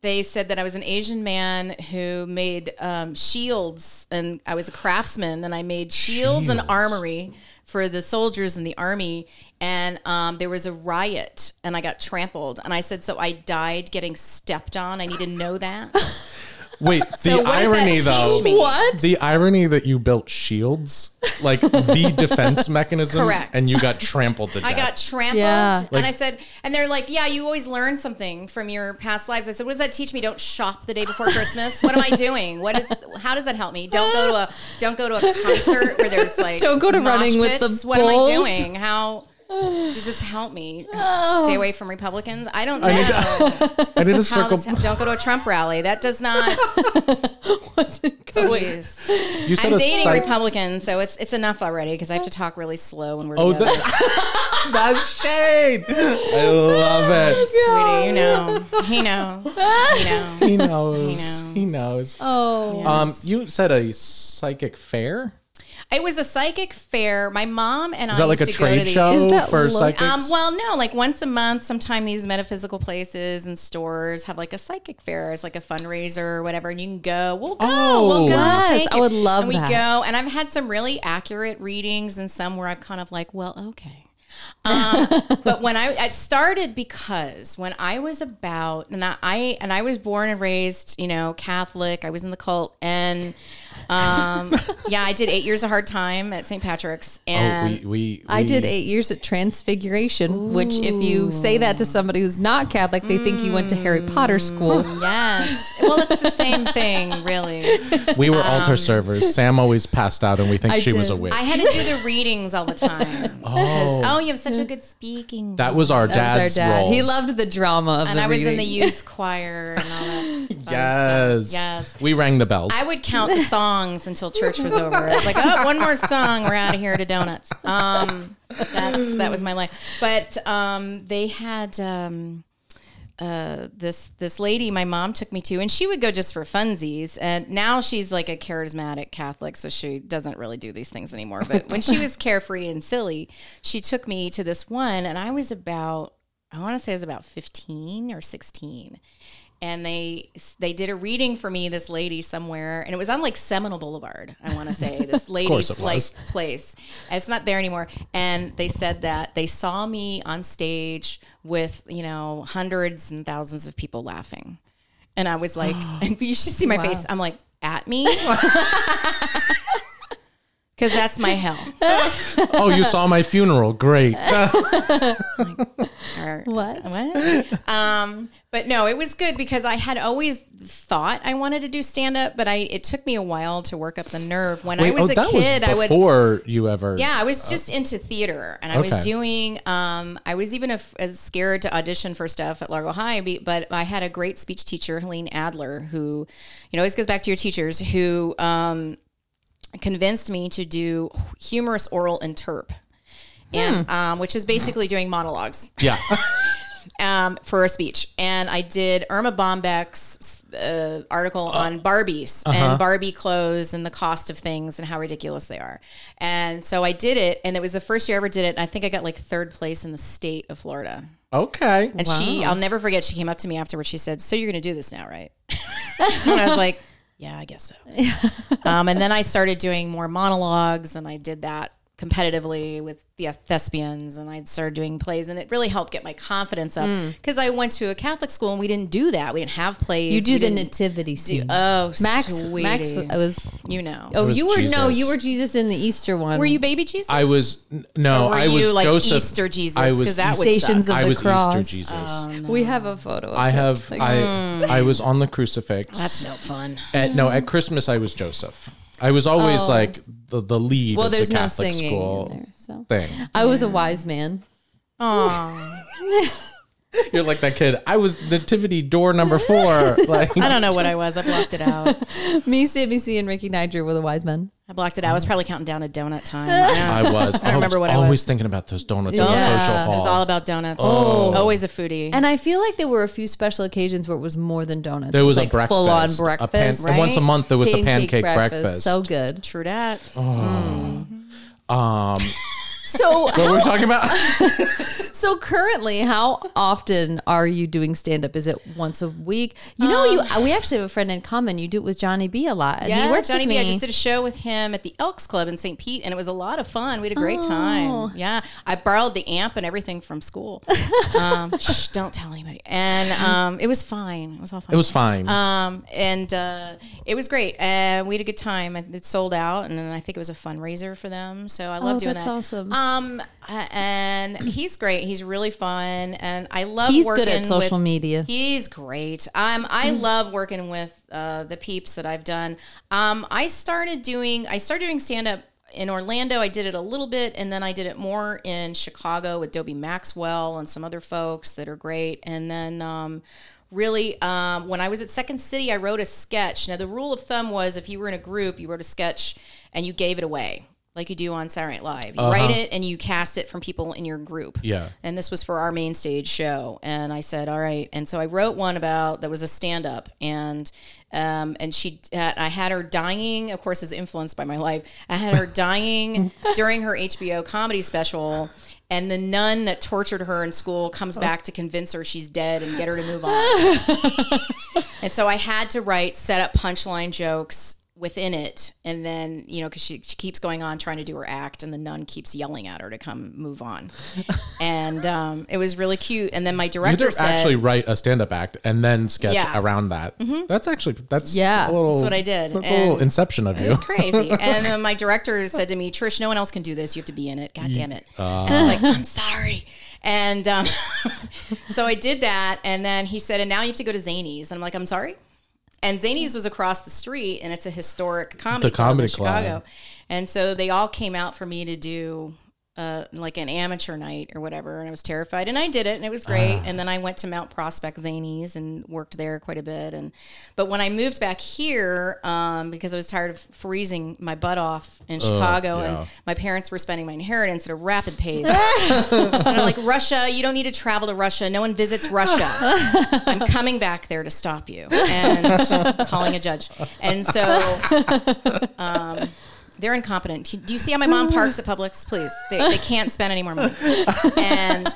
they said that I was an Asian man who made um, shields, and I was a craftsman, and I made shields, and armory for the soldiers in the army. And um, there was a riot, and I got trampled. And I said, "So I died getting stepped on. I need to know that." [LAUGHS] wait, [LAUGHS] So the what does that irony teach though. me? What? The irony that you built shields, like the [LAUGHS] defense mechanism, Correct. and you got trampled to death. I got trampled, Yeah. and Like- I said, and they're like, "Yeah, you always learn something from your past lives." I said, "What does that teach me? Don't shop the day before Christmas. What am I doing? What is? How does that help me? Don't go to a don't go to a concert where there's like [LAUGHS] Don't go to mosh running with the pits. What am. I doing? How does this help me? Stay away from Republicans. I don't know. I need to, I need to How circle. does- don't go to a Trump rally. That does not. [LAUGHS] wasn't going. Jeez. You said I'm a dating psych- Republicans, so it's it's enough already because I have to talk really slow when we're Oh, together. that, [LAUGHS] that's shade. I love it. Sweetie, you know, he knows, [LAUGHS] he knows. He knows. knows. He knows. Oh. Um, you said a psychic fair. It was a psychic fair. My mom and Is I that like used a to go to trade these. show Is that for lo- psychics? Um, well, no, like once a month, sometime these metaphysical places and stores have like a psychic fair. It's like a fundraiser or whatever, and you can go. We'll go. Oh. we'll go. Yes, I would love and we that. go, and I've had some really accurate readings and some where I'm kind of like, well, okay. Um, [LAUGHS] but when I it started because when I was about and I, I and I was born and raised, you know, Catholic. I was in the cult and um, yeah, I did eight years of hard time at St. Patrick's, and oh, we, we, I did eight years at Transfiguration, which, if you say that to somebody who's not Catholic, they think you went to Harry Potter school. yes, well, it's the same [LAUGHS] thing, really. We were altar servers. Sam always passed out, and we think I she was a witch. I had to do the readings all the time. [LAUGHS] oh, oh, you have such a good speaking. that was our That was dad's our dad. role. He loved the drama of and the I was in the youth choir and all that. fun [LAUGHS] yes, stuff. Yes. We rang the bells. I would count the songs until church was over. I was like, oh, one more song, we're out of here to donuts. Um, that's that was my life. But um, they had um, uh, this this lady my mom took me to, and she would go just for funsies. And now she's like a charismatic Catholic, so she doesn't really do these things anymore. But when she was carefree and silly, she took me to this one, and I was about I want to say I was about fifteen or sixteen and they they did a reading for me this lady somewhere and it was on like seminole boulevard i want to say [LAUGHS] this lady's like place. It's not there anymore. And they said that they saw me on stage with you know hundreds and thousands of people laughing. And i was like [GASPS] and you should see my face. I'm like at me [LAUGHS] [LAUGHS] because that's my hell [LAUGHS] oh, you saw my funeral. Great. [LAUGHS] Or- What? What? um, but no, it was good because I had always thought I wanted to do stand up, but I it took me a while to work up the nerve. When I Wait, was oh, a that kid, was I would before you ever. yeah, I was just into theater, and I was Okay. doing. Um, I was even af as scared to audition for stuff at Largo High, be- but I had a great speech teacher, Helene Adler, who, you know, always goes back to your teachers, who um, convinced me to do humorous oral interp, and um, which is basically doing monologues Yeah. [LAUGHS] um, for a speech, and I did Erma Bombeck's uh, article on Barbies and Barbie clothes and the cost of things and how ridiculous they are. And so I did it, and it was the first year I ever did it. And I think I got like third place in the state of Florida. Okay. And she, I'll never forget, she came up to me afterwards. She said, "So you're going to do this now, right?" [LAUGHS] and I was like, "Yeah, I guess so." [LAUGHS] um, and then I started doing more monologues, and I did that competitively with the thespians and I started doing plays and it really helped get my confidence up mm. because I went to a Catholic school and we didn't do that. We didn't have plays. You do We the nativity scene. Oh, Max, sweetie. Max was. you know. Oh, you were no, you were Jesus in the Easter one. Were you baby Jesus? I was no. Were I was you like Joseph. Easter Jesus? I was 'Cause that would Stations suck. of I the was cross. Easter Jesus. Oh, we have a photo. Of I have. Like, I mm. I was on the crucifix. That's no fun. At, no, at Christmas I was Joseph. I was always oh. like the the lead well, of there's the no Catholic singing school in there. So thing. I was a wise man. Oh, [LAUGHS] [LAUGHS] You're like that kid. I was nativity door number four. [LAUGHS] Like I don't know what I was. I blocked it out. [LAUGHS] Me, Sammy C, and Ricky Niger were the wise men. I blocked it out. I was probably counting down a donut time. I, I was. I, remember was what I was. always thinking about those donuts in the Yeah. social it was all about donuts. Oh, always a foodie. And I feel like there were a few special occasions where it was more than donuts. there it was, like breakfast, full on a pan- breakfast. and once a month there was the pancake breakfast. So good. True that. um, So what were we talking about? [LAUGHS] So currently, how often are you doing stand up? Is it once a week? You know, you we actually have a friend in common. You do it with Johnny B a lot, and Yeah, he works Johnny with me. I just did a show with him at the Elks Club in St. Pete, and it was a lot of fun. We had a great Oh. time. Yeah, I borrowed the amp and everything from school. [LAUGHS] um, shh, don't tell anybody. And um, it was fine. It was all fine. it was fine. Um, and uh, it was great. Uh, we had a good time. It sold out, and then I think it was a fundraiser for them. So I love Oh, doing that's that. awesome. Um, and he's great. He's really fun, and I love. He's working good at social with- media. He's great. Um, I love working with uh, the peeps that I've done. Um, I started doing. I started doing stand up. In Orlando, I did it a little bit, and then I did it more in Chicago with Dobie Maxwell and some other folks that are great. And then um, really um, when i was at second city i wrote a sketch now the rule of thumb was if you were in a group you wrote a sketch and you gave it away like you do on saturday night live. You write it and you cast it from people in your group. Yeah. and this was for our main stage show. And i said all right. And so i wrote one about that was a stand-up. And um, and she uh, i had her dying of course is influenced by my life. I had her [LAUGHS] dying during her hbo comedy special. And the nun that tortured her in school comes back to convince her she's dead and get her to move on. [LAUGHS] and so I had to write set up punchline jokes within it and then you know because she, she keeps going on trying to do her act and the nun keeps yelling at her to come move on [LAUGHS] and um, it was really cute and then my You director to said actually write a stand-up act and then sketch Yeah. Mm-hmm. around that. That's actually that's Yeah. a little, That's what I did. That's a little inception of you. Crazy. [LAUGHS] and then my director said to me, Trish, no one else can do this. You have to be in it. God damn it. Uh. and I was like, I'm sorry. And um, [LAUGHS] so I did that. And then he said, and now you have to go to Zanies. And I'm like, I'm sorry. And Zanies was across the street, and it's a historic comedy The comedy club in club. Chicago. And so they all came out for me to do uh, like an amateur night or whatever. And I was terrified. And I did it, and it was great. and then I went to Mount Prospect Zanies and worked there quite a bit. And but when I moved back here, um, because I was tired of freezing my butt off in Chicago, yeah. and my parents were spending my inheritance at a rapid pace. [LAUGHS] and I'm like, Russia, you don't need to travel to Russia. No one visits Russia. [LAUGHS] I'm coming back there to stop you and calling a judge. And so um, they're incompetent. Do you see how my mom [LAUGHS] parks at Publix? Please, they, they can't spend any more money. And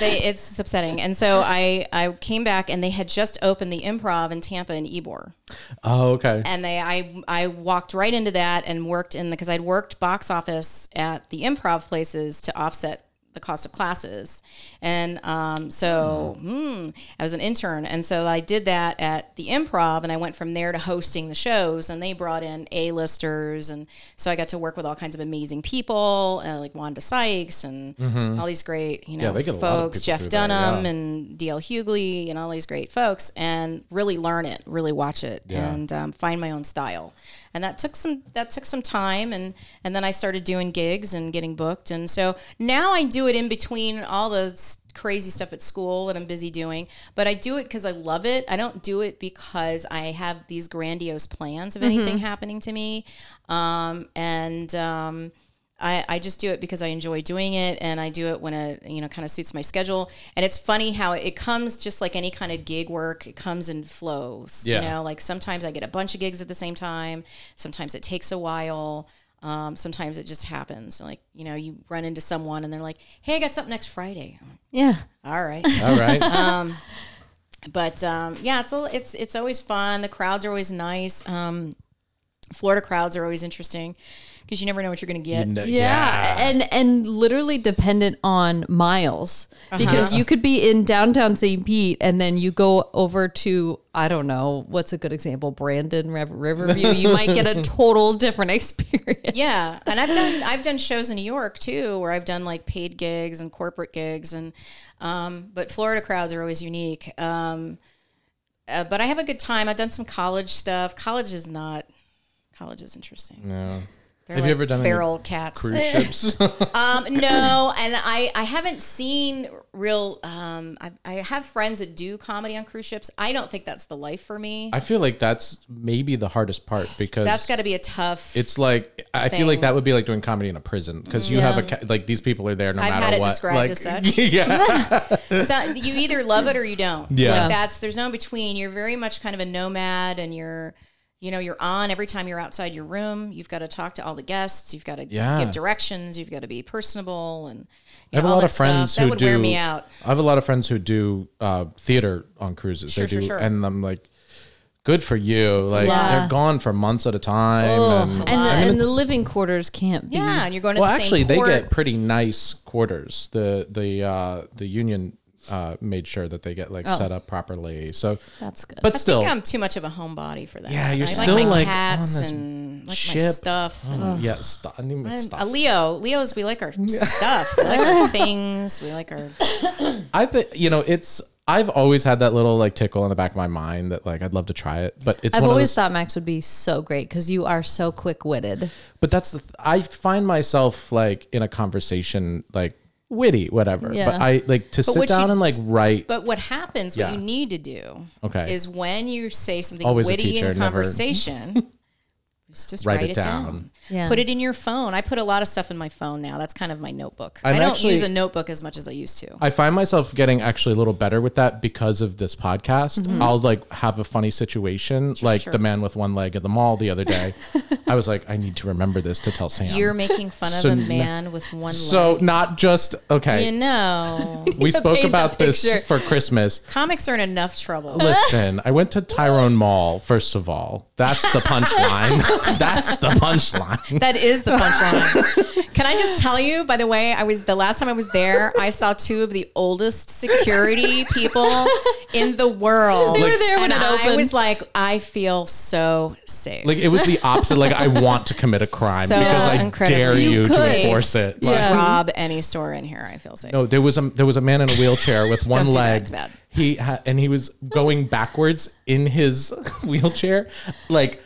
they, it's upsetting. And so I, I came back and they had just opened the improv in Tampa and Ybor. Oh, okay. and they I I walked right into that and worked in the, because I'd worked box office at the improv places to offset the cost of classes, and um, so hmm, I was an intern, and so I did that at the improv, and I went from there to hosting the shows, and they brought in a listers, and so I got to work with all kinds of amazing people, uh, like Wanda Sykes and all these great you know they get a lot of folks, Jeff Dunham yeah. and DL Hughley and all these great folks, and really learn it, really watch it, Yeah. and um, find my own style. And that took some that took some time, and and then I started doing gigs and getting booked, and so now I do it in between all the crazy stuff at school that I'm busy doing. But I do it because I love it. I don't do it because I have these grandiose plans of anything happening to me, um, and. Um, I, I just do it because I enjoy doing it and I do it when it you know kind of suits my schedule and it's funny how it comes just like any kind of gig work it comes in flows Yeah. you know like sometimes I get a bunch of gigs at the same time sometimes it takes a while um, sometimes it just happens like you know you run into someone and they're like hey I got something next Friday like, Yeah. all right [LAUGHS] All right. [LAUGHS] um, but um, yeah, it's a, it's it's always fun. The crowds are always nice. Um, Florida crowds are always interesting because you never know what you're going to get. No- Yeah, and and literally dependent on miles because you could be in downtown St. Pete and then you go over to I don't know what's a good example Brandon Riverview you might get a [LAUGHS] total different experience. Yeah, and I've done I've done shows in New York too, where I've done like paid gigs and corporate gigs, and um, but Florida crowds are always unique. Um, uh, but I have a good time. I've done some college stuff. College is not. College is interesting. No. They're Have you ever done any feral cats? Cruise ships. [LAUGHS] Um, [LAUGHS] no, and I, I haven't seen real. Um, I, I have friends that do comedy on cruise ships. I don't think that's the life for me. I feel like that's maybe the hardest part because That's got to be a tough. it's like I feel like that would be like doing comedy in a prison because you have a ca- like these people are there no I've matter had it what. described like, as such. [LAUGHS] yeah, so you either love it or you don't. Yeah. Like that's there's no in between. You're very much kind of a nomad, and you're. You know, you're on every time you're outside your room. You've got to talk to all the guests. You've got to Yeah. give directions. You've got to be personable, and I have know, a lot of friends stuff. That who would do. wear me out. I have a lot of friends who do uh, theater on cruises. Sure, they sure, do, sure. and I'm like, good for you. Like they're gone for months at a time. Ugh, and, a And the, lot. and the living quarters can't be. Yeah, and you're going to well, the actually, same they get pretty nice quarters. The the uh, the union uh, made sure that they get like Oh. set up properly. So, That's good. but I still, think I'm too much of a homebody for that. Yeah, you're I still, like my like, cats on this and like my stuff. and- yeah, stop. I need my I'm stuff. a Leo. Leos, we like our [LAUGHS] stuff. We like our things. We like our. [COUGHS] I think you know it's. I've always had that little like tickle in the back of my mind that like I'd love to try it, but it's I've one always of those, thought Max would be so great because you are so quick witted. But that's the. Th- I find myself like in a conversation like witty, whatever. Yeah. But I like to sit what you- down and like write. But what happens? What you need to do Okay. is when you say something Always witty teacher, in never- conversation, [LAUGHS] just Write write, it it down. down. Yeah. Put it in your phone. I put a lot of stuff in my phone now. That's kind of my notebook. I'm I don't actually- use a notebook as much as I used to. I find myself getting actually a little better with that because of this podcast. Mm-hmm. I'll like have a funny situation, like sure. the man with one leg at the mall the other day. [LAUGHS] I was like, I need to remember this to tell Sam. You're making fun of a man with one so leg. So not just okay. You know, [LAUGHS] [LAUGHS] we spoke about this for Christmas. comics are in enough trouble. Listen, I went to Tyrone Mall. First of all, that's the punchline. that's the punchline. [LAUGHS] That is the punchline. Can I just tell you, by the way, I was the last time I was there, I saw two of the oldest security people in the world. They were there when and it I opened. was like, I feel so safe. Like it was the opposite. Like I want to commit a crime So because I incredible. dare You you, to enforce it. to Like, rob any store in here, I feel safe. No, there was a there was a man in a wheelchair with one Don't do that, leg. it's bad. He ha- and he was going backwards in his [LAUGHS] wheelchair, like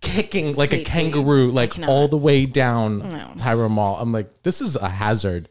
kicking like a Sweet kangaroo, like all the way down No. Tyrone Mall. I'm like, this is a hazard.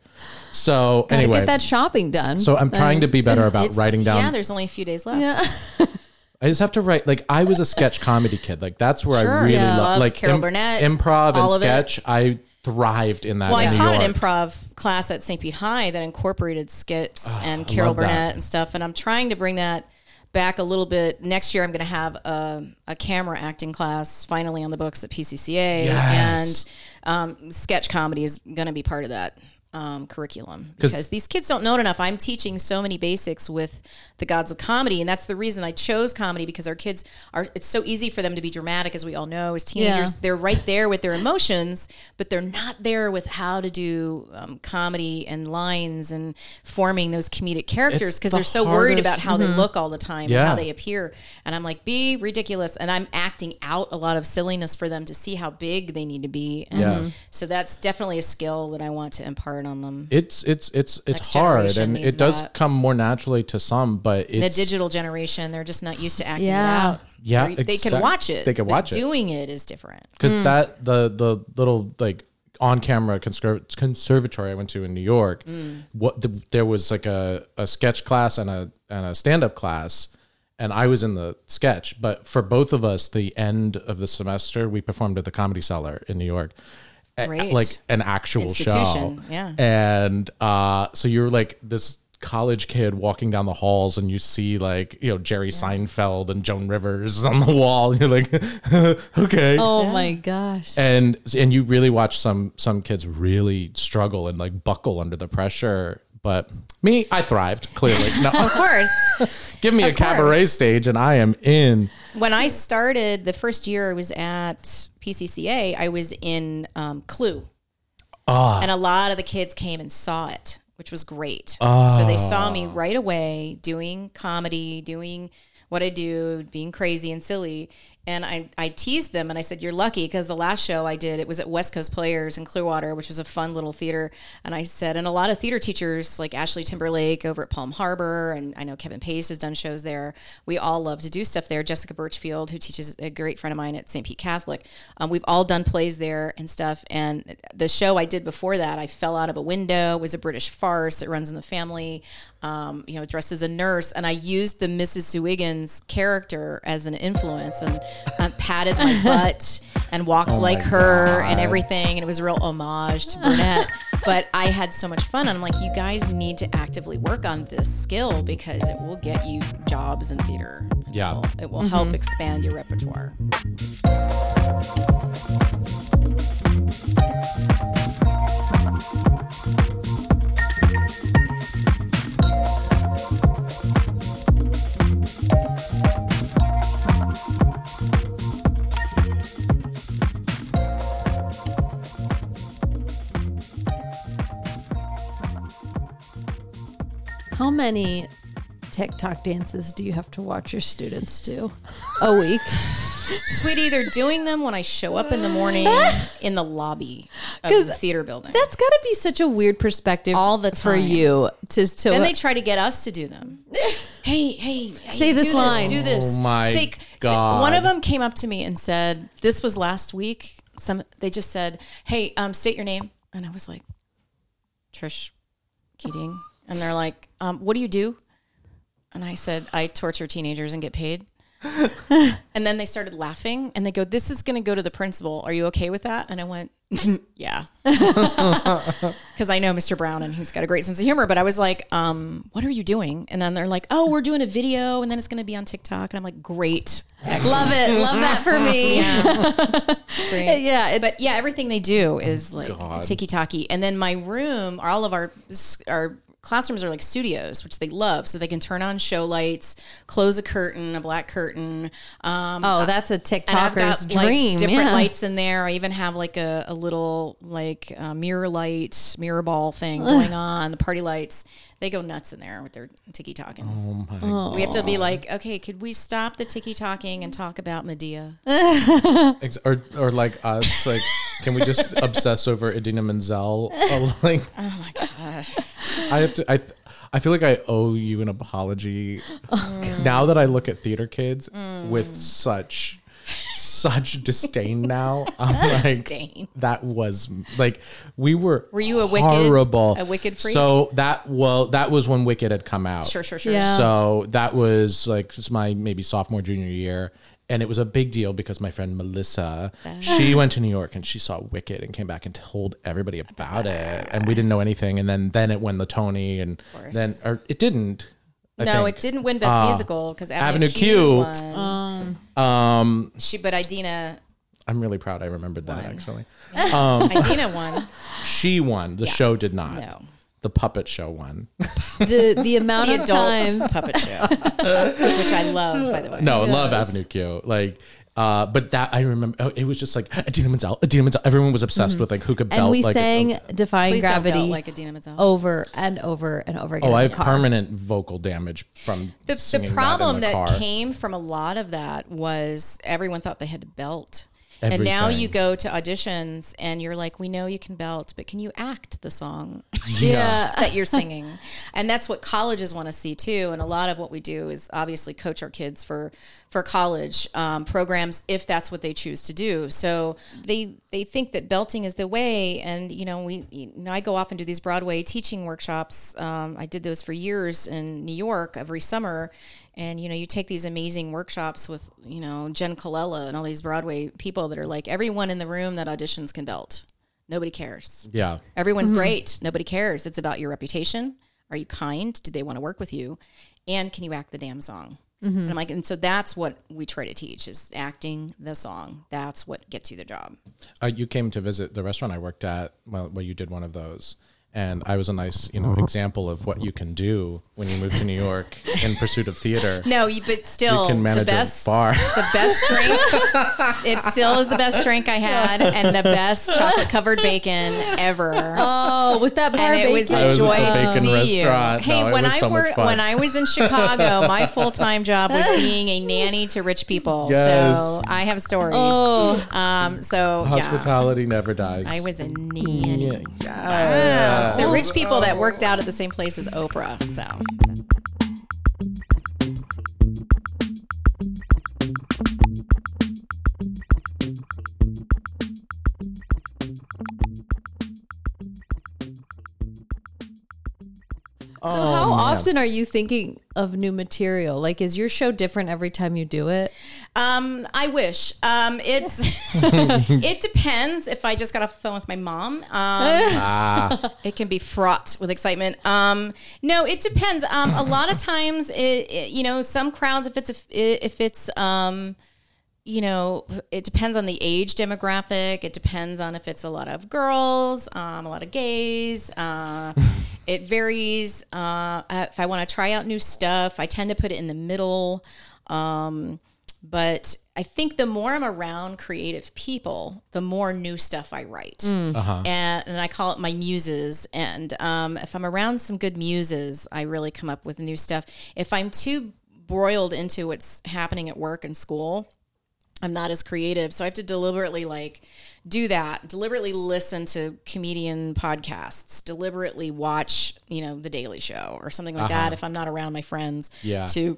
So Gotta anyway, get that shopping done. so I'm trying to be better [LAUGHS] about writing down. Yeah, there's only a few days left. yeah. [LAUGHS] I just have to write. Like I was a sketch comedy kid. Like that's where Sure. I really Yeah. love. Love Like Carol Burnett, improv and all of it. sketch. I thrived in that. Well, in I New taught an improv class at St. Pete High that incorporated skits ah, and Carol love that. Burnett and stuff, and I'm trying to bring that back a little bit. Next year, I'm going to have a, a camera acting class finally on the books at PCCA, Yes. and um, sketch comedy is going to be part of that. Um, curriculum because these kids don't know it enough. I'm teaching so many basics with the gods of comedy, and that's the reason I chose comedy because our kids are. It's so easy for them to be dramatic, as we all know, as teenagers. Yeah. They're right there with their emotions, but they're not there with how to do um, comedy and lines and forming those comedic characters because the they're so worried about how they look all the time Yeah. and how they appear. And I'm like, be ridiculous, and I'm acting out a lot of silliness for them to see how big they need to be. And Yeah. So that's definitely a skill that I want to impart on them. It's it's it's it's Next hard generation and needs it does that. come more naturally to some, but the digital generation, they're just not used to acting Yeah. it out. Yeah, They- they exact- can watch it. they can but watch it. Doing it is different. because Mm. that the the little like on camera conser- conservatory I went to in New York, Mm. what the, there was like a, a sketch class and a and a stand up class, and I was in the sketch. But for both of us, the end of the semester, we performed at the Comedy Cellar in New York. A- Great. like an actual show, Institution, yeah. and uh, so you're like this college kid walking down the halls and you see like you know Jerry Seinfeld and Joan Rivers [LAUGHS] on the wall. You're like, [LAUGHS] okay, Oh my gosh. and and you really watch some some kids really struggle and like buckle under the pressure but me i thrived clearly [LAUGHS] Of course. give me a cabaret course. stage and i am in when I started the first year I was at PCCA, I was in um, Clue. Ah. And a lot of the kids came and saw it, which was great. So they saw me right away doing comedy, doing what I do, being crazy and silly. And I, I teased them and I said, You're lucky because the last show I did, it was at West Coast Players in Clearwater, which was a fun little theater. And I said, And a lot of theater teachers like Ashley Timberlake over at Palm Harbor, and I know Kevin Pace has done shows there. We all love to do stuff there. Jessica Birchfield, who teaches a great friend of mine at St. Pete Catholic, um, we've all done plays there and stuff. And the show I did before that, I fell out of a window, was a British farce. It runs in the family, um, you know, dressed as a nurse. And I used the Mrs. Wiggins character as an influence and um, patted my [LAUGHS] butt and walked Oh like her and everything. And it was a real homage to Burnett. [LAUGHS] but I had so much fun. And I'm like, you guys need to actively work on this skill because it will get you jobs in theater. Yeah. It will, it will help expand your repertoire. Many TikTok dances do you have to watch your students do a week? Sweetie, they're doing them when I show up in the morning [LAUGHS] in the lobby of the theater building. That's got to be such a weird perspective All the time for you to to then they try to get us to do them. [LAUGHS] hey, hey, hey, Say this do line. do this. Oh my Say- say- God. one of them came up to me and said, "This was last week." Some they just said, "Hey, um, state your name," and I was like, "Trish Keating," and they're like, um, "What do you do?" And I said, "I torture teenagers and get paid." [LAUGHS] and then they started laughing and they go, This is going to go to the principal. Are you okay with that? And I went, [LAUGHS] Yeah. [LAUGHS] Because I know Mr. Brown and he's got a great sense of humor. But I was like, um, What are you doing? And then they're like, Oh, we're doing a video and then it's going to be on TikTok. And I'm like, Great. Love it. Love that for me. Yeah. Yeah, it's, But yeah, everything they do is like God. tiki taki. And then my room, all of our our classrooms are like studios, which they love. So they can turn on show lights, close a curtain, a black curtain. Um, oh, that's a TikToker's got, like, dream. different yeah. lights in there. I even have like a, a little like uh, mirror light, mirror ball thing going [LAUGHS] on. The party lights, they go nuts in there with their tiki talking. Oh my We have to be like, okay, could we stop the tiki talking and talk about Medea? [LAUGHS] Or or like us, like can we just [LAUGHS] obsess over Idina Menzel? Uh, [LAUGHS] like, Oh my god. I have to. I I feel like I owe you an apology. Now that I look at theater kids with such such disdain now, [LAUGHS] I'm like Disdain. that was like we were. Were you a Wicked- horrible a Wicked freak? So that well, that was when Wicked had come out. Sure, sure, sure. Yeah. So that was like it's my maybe sophomore junior year. And it was a big deal because my friend Melissa, she went to New York and she saw Wicked and came back and told everybody about it. And we didn't know anything. And then then it won the Tony and then or it didn't. I no, think. it didn't win Best Uh, Musical because Avenue Avenue, Q. Q, won. Um She, but Idina, I'm really proud I remembered that actually. [LAUGHS] Idina won. She won. The show did not. No. The puppet show won. [LAUGHS] the the amount The of adult times puppet show, [LAUGHS] which I love, by the way. No, I love Avenue Q. Like, uh, but that I remember. Oh, it was just like Idina Menzel, Idina Menzel. Everyone was obsessed with like who could belt. and we like, sang a- defying Please gravity like Idina Menzel. over and over and over again oh, I have car. permanent vocal damage from the, the problem that, in that, car. came from a lot of that was everyone thought they had to belt. And now you go to auditions and you're like, we know you can belt, but can you act the song [LAUGHS] yeah that you're singing? and that's what colleges want to see too. And a lot of what we do is obviously coach our kids for for college um, programs if that's what they choose to do. So they they think that belting is the way. And you know, we you know I go off and do these Broadway teaching workshops. Um, I did those for years in New York every summer. And you know, you take these amazing workshops with you know Jenn Colella and all these Broadway people that are like everyone in the room that auditions can belt. Nobody cares. yeah, Everyone's great. Nobody cares. It's about your reputation. Are you kind? Do they want to work with you? And can you act the damn song? And I'm like, and so that's what we try to teach is acting the song. That's what gets you the job. uh, you came to visit the restaurant I worked at. Well, where you did one of those. And I was a nice, you know, example of what you can do when you move to New York in pursuit of theater. [LAUGHS] No, you, but still, you can manage the a best, bar. the best drink. it still is the best drink I had, and the best chocolate covered bacon ever. oh was that bar and it was bacon? a was at joy the to bacon see you. Hey, No, when I so much worked, fun. when I was in Chicago, my full time job was being a nanny to rich people. Yes. So I have stories. oh Um, so yeah, Hospitality never dies. I was a nanny. Yeah. Wow. So rich people that worked oh. out at the same place as Oprah. So so how often are you thinking of new material like is your show different every time you do it Um, I wish. Um, it's [LAUGHS] [LAUGHS] it depends. If I just got off the phone with my mom, um, [LAUGHS] it can be fraught with excitement. Um, no, it depends. Um, a lot of times, it, it- you know, some crowds, if it's a, if it's um, you know, it depends on the age demographic. It depends on if it's a lot of girls, um, a lot of gays. Uh, [LAUGHS] it varies. Uh, if I want to try out new stuff, I tend to put it in the middle. Um, but I think the more I'm around creative people, the more new stuff I write. Uh-huh. And, and I call it my muses. And um, if I'm around some good muses, I really come up with new stuff. If I'm too broiled into what's happening at work and school, I'm not as creative. So I have to deliberately like do that, deliberately listen to comedian podcasts, deliberately watch, you know, The Daily Show or something like that if I'm not around my friends Yeah. to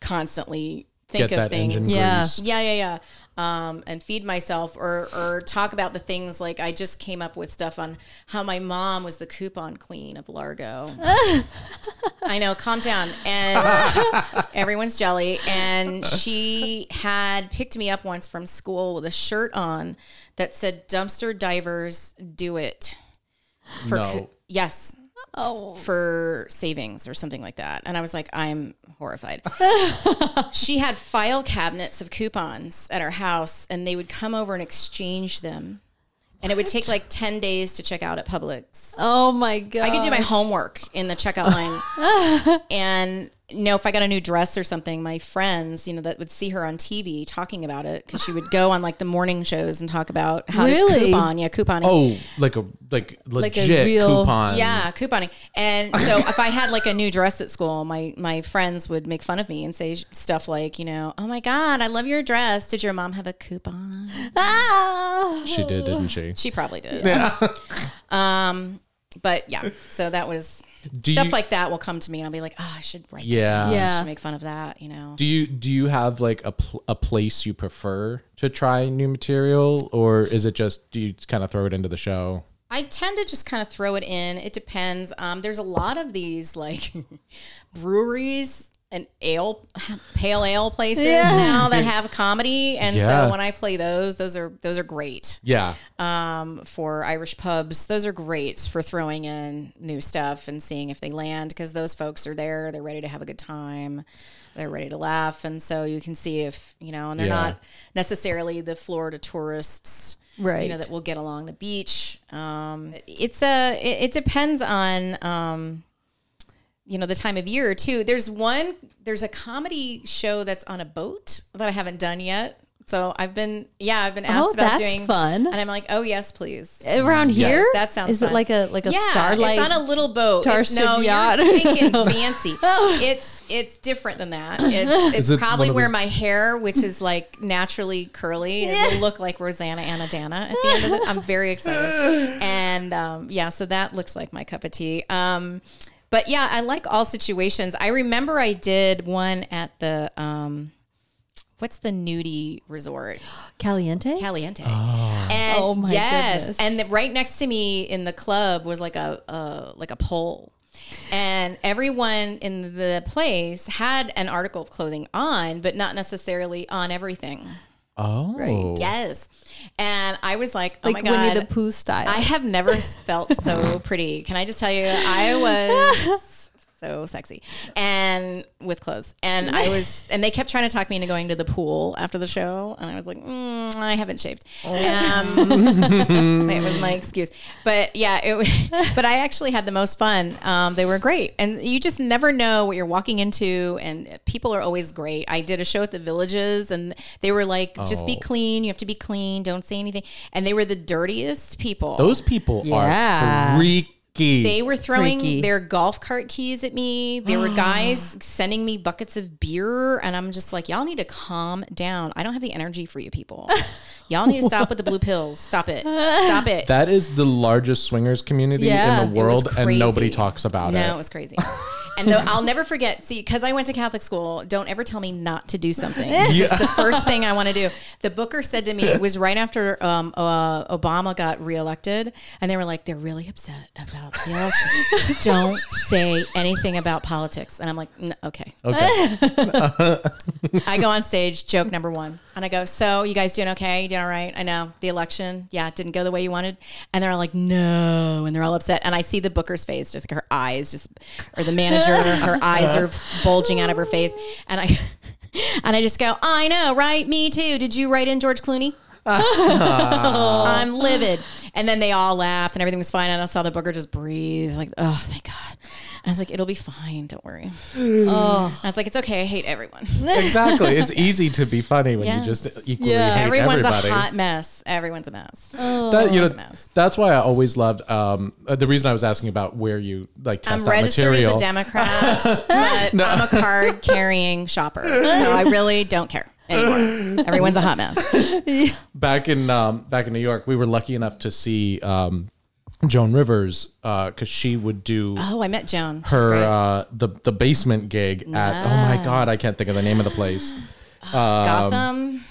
constantly think get of that things. engine Yeah. Yeah, yeah, yeah. Um, and feed myself or or talk about the things like I just came up with stuff on how my mom was the coupon queen of Largo. [LAUGHS] I know, calm down. And [LAUGHS] everyone's jelly. And she had picked me up once from school with a shirt on that said dumpster divers do it. For No. cou- yes. Oh. For savings or something like that. And I was like, I'm horrified. [LAUGHS] she had file cabinets of coupons at our house and they would come over and exchange them. And it would take like 10 days to check out at Publix. Oh my god. I could do my homework in the checkout line. [LAUGHS] and you know, if I got a new dress or something, my friends, you know, that would see her on TV talking about it because she would go on like the morning shows and talk about how Really? to coupon, yeah, couponing. Oh, like a like legit real- coupon. Yeah, couponing. And [LAUGHS] so if I had like a new dress at school, my my friends would make fun of me and say stuff like, you know, "Oh my god, I love your dress. Did your mom have a coupon?" Ah. She did, didn't she? She probably did. Yeah. um, but yeah, so that was Do stuff you, like that will come to me and I'll be like, "Oh, I should write that Yeah. down. I Yeah. should make fun of that," you know. Do you do you have like a pl- a place you prefer to try new material, or is it just do you kind of throw it into the show? I tend to just kind of throw it in. It depends. Um, there's a lot of these like [LAUGHS] breweries and ale, [LAUGHS] pale ale places Yeah. now that have comedy, and Yeah. so when I play those, those are those are great Yeah, um, for Irish pubs. Those are great for throwing in new stuff and seeing if they land because those folks are there. They're ready to have a good time. They're ready to laugh, and so you can see if you know, and they're Yeah. not necessarily the Florida tourists Right. you know that will get along the beach um it's a it, it depends on um you know the time of year too there's one there's a comedy show that's on a boat that i haven't done yet so i've been yeah i've been asked Oh, about that's doing fun. and i'm like oh yes please Around here? that sounds Is fun. it like a like a yeah, starlight? It's on a little boat. Starship It's- no, yacht? You're [LAUGHS] thinking fancy. [LAUGHS] It's it's different than that. [LAUGHS] It's, it's it probably where my hair, which is like naturally curly, it will look like Roseanne Roseannadanna at the end of it. I'm very excited, and um, yeah, so that looks like my cup of tea. Um, but yeah, I like all situations. I remember I did one at the um, what's the nudie resort? Caliente? Caliente. And Oh my yes, goodness. and the, right next to me in the club was like a uh, like a pole, and everyone in the place had an article of clothing on, but not necessarily on everything. Oh, Right. Yes, and I was like, oh like my god, Winnie the Pooh style. I have never felt so [LAUGHS] pretty. Can I just tell you, I was [LAUGHS] so sexy and with clothes. And I was, and they kept trying to talk me into going to the pool after the show. And I was like, mm, I haven't shaved. Um, it was my excuse. But yeah, it was, [LAUGHS] but I actually had the most fun. Um, they were great. And you just never know what you're walking into. And people are always great. I did a show at the villages and they were like, just be Oh. clean. You have to be clean. Don't say anything. And they were the dirtiest people. those people Yeah. are freaky. They were throwing Freaky. their golf cart keys at me. There were guys [GASPS] sending me buckets of beer, and I'm just like, y'all need to calm down. I don't have the energy for you people. [LAUGHS] Y'all need to stop with the blue pills. Stop it. Stop it. that is the largest swingers community Yeah. in It the was world, and nobody talks about no, it. it was crazy. And though I'll never forget, see, because I went to Catholic school, don't ever tell me not to do something. [LAUGHS] It's the first thing I want to do. The booker said to me, it was right after um, uh, Obama got reelected, and they were like, they're really upset about the election. don't say anything about politics. And I'm like, "N- okay. Okay. [LAUGHS] I go on stage, joke number one, and I go, "So you guys doing okay? You doing all right? I know the election, yeah, it didn't go the way you wanted." And they're all like, "No," and they're all upset. And I see the Booker's face, just like her eyes, just or the manager, her [LAUGHS] eyes are bulging out of her face, and I. [LAUGHS] And I just go, I know, right? Me too. Did you write in George Clooney? [LAUGHS] I'm livid. And then they all laughed and everything was fine. And I saw the booker just breathe, like, oh, thank God. And I was like, it'll be fine. Don't worry. [GASPS] oh. I was like, it's okay. I hate everyone. [LAUGHS] exactly. It's [LAUGHS] easy to be funny when Yes. you just equally Yeah. hate Everyone's everybody. a hot mess. Everyone's a mess. that, you know, a mess. that's why I always loved. Um, uh, the reason I was asking about where you like test I'm out registered material. as a Democrat, [LAUGHS] but I'm a card carrying shopper. So I really don't care anymore. [LAUGHS] Everyone's a hot mess. back in um, back in New York, we were lucky enough to see um, Joan Rivers because she would do Oh, I met Joan. She's her great. uh, the the basement gig at oh my god, I can't think of the name of the place. [GASPS] Gotham.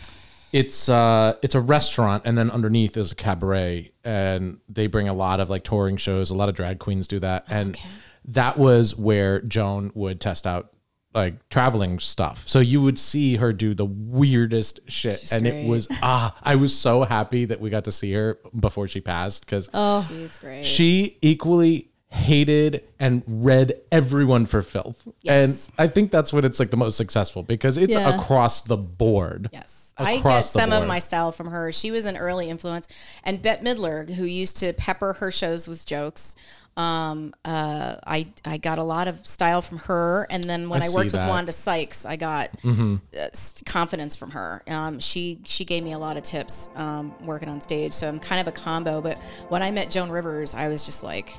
it's uh it's a restaurant and then underneath is a cabaret and they bring a lot of like touring shows a lot of drag queens do that and that was where joan would test out like traveling stuff. So you would see her do the weirdest shit. And it was ah i was so happy that we got to see her before she passed because She's great. she equally hated and read everyone for filth. And i think that's when it's like the most successful because it's Yeah. across the board. Yes. I get some of my style from her. She was an early influence. And Bette Midler, who used to pepper her shows with jokes, um, uh, I, I got a lot of style from her. And then when I I, worked with. Wanda Sykes, I got uh, s- confidence from her. Um, she, she gave me a lot of tips um, working on stage. So I'm kind of a combo. But when I met Joan Rivers, I was just like,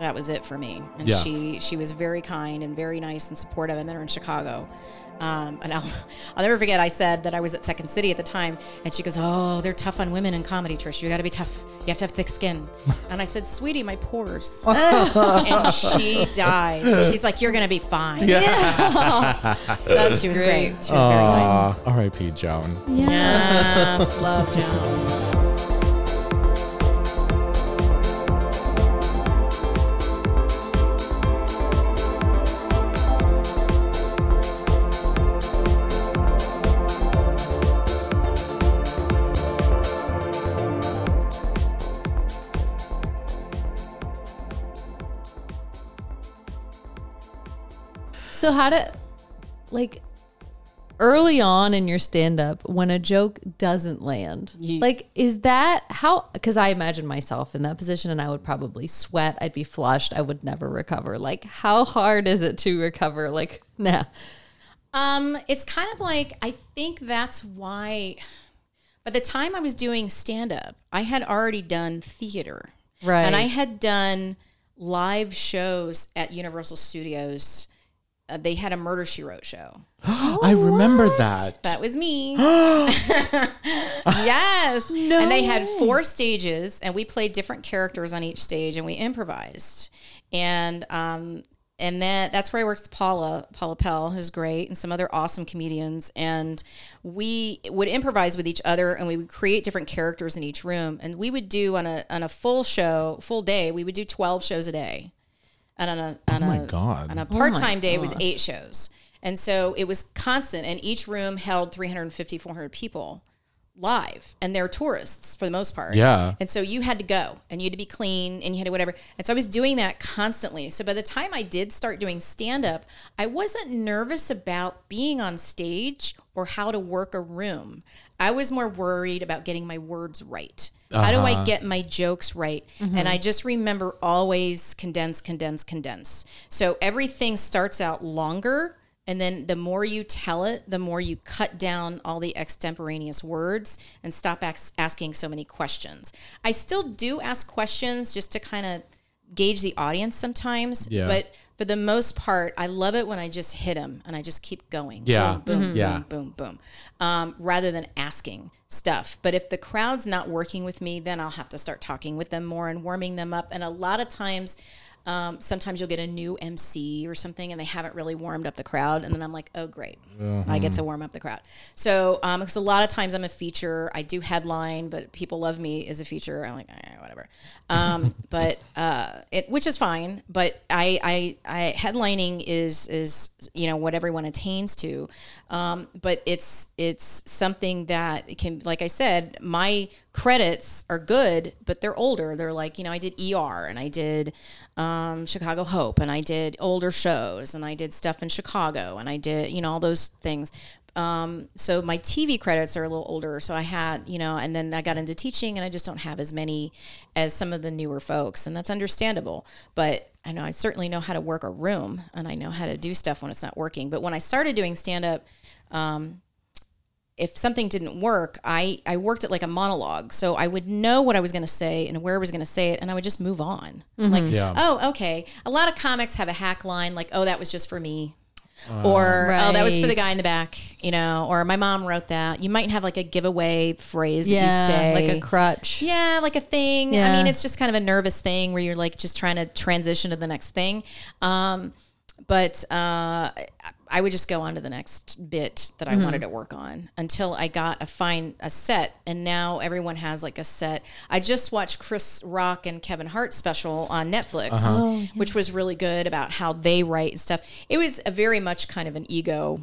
that was it for me. And Yeah. she she was very kind and very nice and supportive. I met her in Chicago. Um, and I'll, [LAUGHS] I'll never forget, I said that I was at Second City at the time, and she goes, Oh, they're tough on women in comedy, Trish. You got to be tough. You have to have thick skin. [LAUGHS] And I said, Sweetie, my pores. [LAUGHS] and she died. She's like, You're going to be fine. That's She was great. great. She was very nice. R.I.P. Joan. Yeah. Yes, love Joan. So how did like early on in your stand up when a joke doesn't land? Ye- Like is that how cuz I imagine myself in that position and I would probably sweat, I'd be flushed, I would never recover. Like how hard is it to recover? Like [LAUGHS] nah. Um, it's kind of like I think that's why. By the time I was doing stand up, I had already done theater, Right. And I had done live shows at Universal Studios. Uh, they had a Murder She Wrote show. [GASPS] I remember that. That was me. [GASPS] [LAUGHS] yes. and they had four stages, and we played different characters on each stage, and we improvised. And um, and then that's where I worked with Paula, Paula Pell, who's great, and some other awesome comedians. And we would improvise with each other, and we would create different characters in each room. And we would do on a on a full show, full day, we would do twelve shows a day. And on a on Oh my a God. on a oh part time day, it was eight shows. And so it was constant, and each room held 350, 400 people live, and they're tourists for the most part. Yeah. And so you had to go, and you had to be clean, and you had to whatever. And so I was doing that constantly. So by the time I did start doing stand up, I wasn't nervous about being on stage or how to work a room. I was more worried about getting my words right. How do I uh-huh. get my jokes right? Mm-hmm. And I just remember always condense, condense, condense. So everything starts out longer. And then the more you tell it, the more you cut down all the extemporaneous words and stop ax- asking so many questions. I still do ask questions just to kind of gauge the audience sometimes. Yeah. But for the most part, I love it when I just hit them and I just keep going. Yeah. Boom, boom, Yeah. boom, boom, boom. Um, rather than asking stuff. But if the crowd's not working with me, then I'll have to start talking with them more and warming them up. And a lot of times, um, sometimes you'll get a new MC or something and they haven't really warmed up the crowd. And then I'm like, oh, great. I get to warm up the crowd. So, um, because a lot of times I'm a feature, I do headline, but people love me as a feature. I'm like, eh, whatever. Um, [LAUGHS] but, uh, it, which is fine. But I, I, I, headlining is, is, you know, what everyone attains to. Um, but it's, it's something that can, like I said, my credits are good, but they're older. They're like, you know, I did ER and I did, um, Chicago Hope and I did older shows and I did stuff in Chicago and I did, you know, all those things. Um, so my TV credits are a little older. So I had, you know, and then I got into teaching and I just don't have as many as some of the newer folks. And that's understandable. But I know I certainly know how to work a room and I know how to do stuff when it's not working. But when I started doing stand up, um, if something didn't work, I, I worked it like a monologue. So I would know what I was going to say and where I was going to say it, and I would just move on. Like, Yeah. oh, okay. A lot of comics have a hack line like, oh, that was just for me. or, oh, that was for the guy in the back, you know, or my mom wrote that. You might have like a giveaway phrase that you Yeah, say. like a crutch. Yeah, like a thing. I mean, it's just kind of a nervous thing where you're like just trying to transition to the next thing. Um, but uh, I would just go on to the next bit that I mm-hmm. wanted to work on until I got a fine a set. And now everyone has like a set. I just watched Chris Rock and Kevin Hart special on Netflix, uh-huh. oh, which was really good about how they write and stuff. It was a very much kind of an ego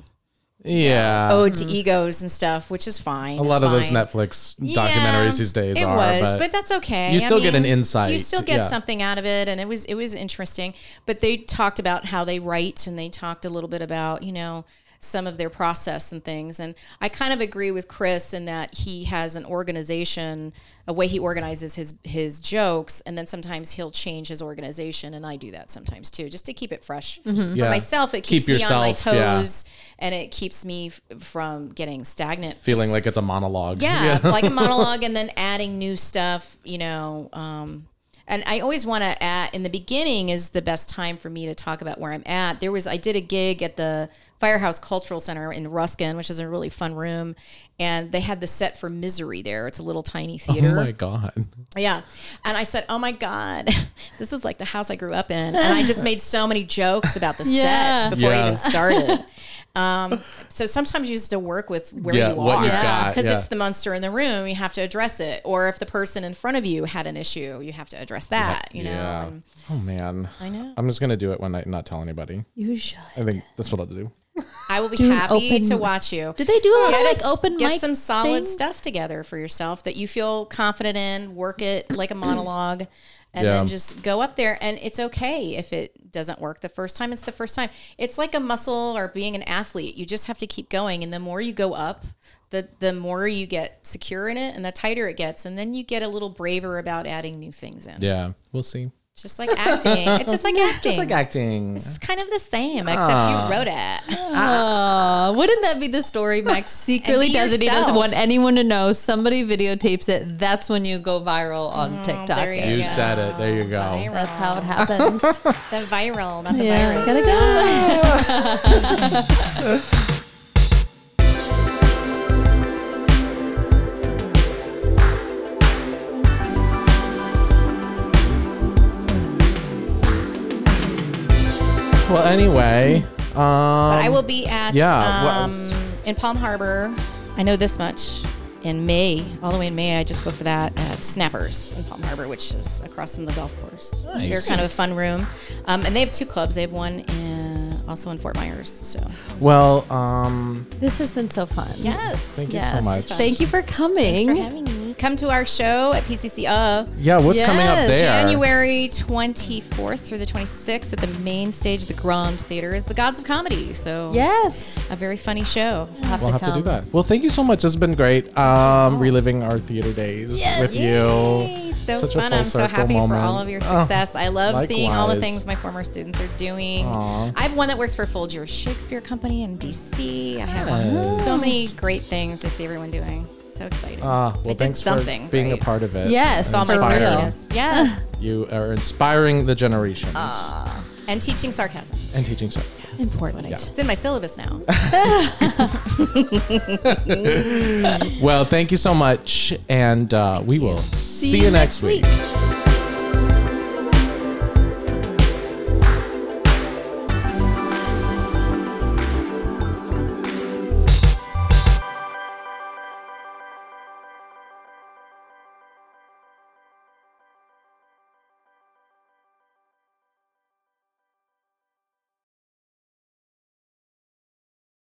Yeah. ode to mm-hmm. egos and stuff, which is fine. a lot of those Netflix documentaries these days it are. was, but, but, that's okay. you still get an insight, You still get yeah. something out of it, and it was it was interesting. But they talked about how they write, and they talked a little bit about you know some of their process and things. And I kind of agree with Chris in that he has an organization, a way he organizes his his jokes, and then sometimes he'll change his organization, and I do that sometimes too, just to keep it fresh. For Yeah. myself, it Keep keeps me on my yourself, yeah. toes, and it keeps me f- from getting stagnant. feeling Just- like it's a monologue. yeah, [LAUGHS] like a monologue and then adding new stuff, you know. Um, and I always want to add in the beginning is the best time for me to talk about where I'm at. There was I did a gig at the Firehouse Cultural Center in Ruskin, which is a really fun room, and they had the set for Misery there. It's a little tiny oh theater. Oh my god. Yeah. And I said, Oh my God, [LAUGHS] this is like the house I grew up in. And I just [LAUGHS] made so many jokes about the Yeah. sets before I even started. [LAUGHS] Um, so sometimes you just have to work with where Yeah, you are. you've Because yeah. it's the monster in the room, you have to address it. Or if the person in front of you had an issue, you have to address that, you know. yeah. And Oh man. I know. I'm just gonna do it one night and not tell anybody. You should. I think that's what I'll do. I will be Do happy open- to watch you. Do they do a lot of like s- open get mic some solid things? stuff together for yourself that you feel confident in work it like a monologue and Yeah. then just go up there and it's okay if it doesn't work the first time it's the first time it's like a muscle or being an athlete you just have to keep going and the more you go up the the more you get secure in it and the tighter it gets and then you get a little braver about adding new things in Yeah. We'll see. Just like acting it's just like [LAUGHS] acting Just like acting. it's kind of the same except you wrote it Uh, wouldn't that be the story [LAUGHS] Max secretly be does it? He doesn't yourself. want anyone to know. Somebody videotapes it. That's when you go viral on TikTok. Oh, there you You said it. There you go. Viral. That's how it [LAUGHS] happens. The viral, not the yeah, virus. gotta go. Well, anyway. Um, But I will be at yeah, um, in Palm Harbor. I know this much. In May, all the way in May, I just booked that at Snappers in Palm Harbor, which is across from the golf course. Nice. They're kind of a fun room, um, and they have two clubs. They have one in, also in Fort Myers. So Well, um, This has been so fun. yes, thank you Yes. so much. Thank you for coming. Thanks for having me. Come to our show at PCC uh, Yeah, what's coming up there? January 24th through the 26th at the main stage, the Grand Theater, is the Gods of Comedy. So yes. a very funny show. Have We'll to have to do that. Well, thank you so much. It's been great um, reliving our theater days with Yay, you. So Such fun. full I'm so happy moment. for all of your Oh, success. I love seeing all the things my former students are doing. Aw. I have one that works for Full Jewish Shakespeare Company in DC. I have Yes. so many great things I see everyone doing. So exciting. Ah, They well, did thanks something for being great. a part of it. Yes, With all my for real. silliness. Yes. [LAUGHS] You are inspiring the generations and teaching sarcasm. and teaching stuff. Important. Yeah. It's in my syllabus now. [LAUGHS] Well, thank you so much, and uh, we will see, you you next next week.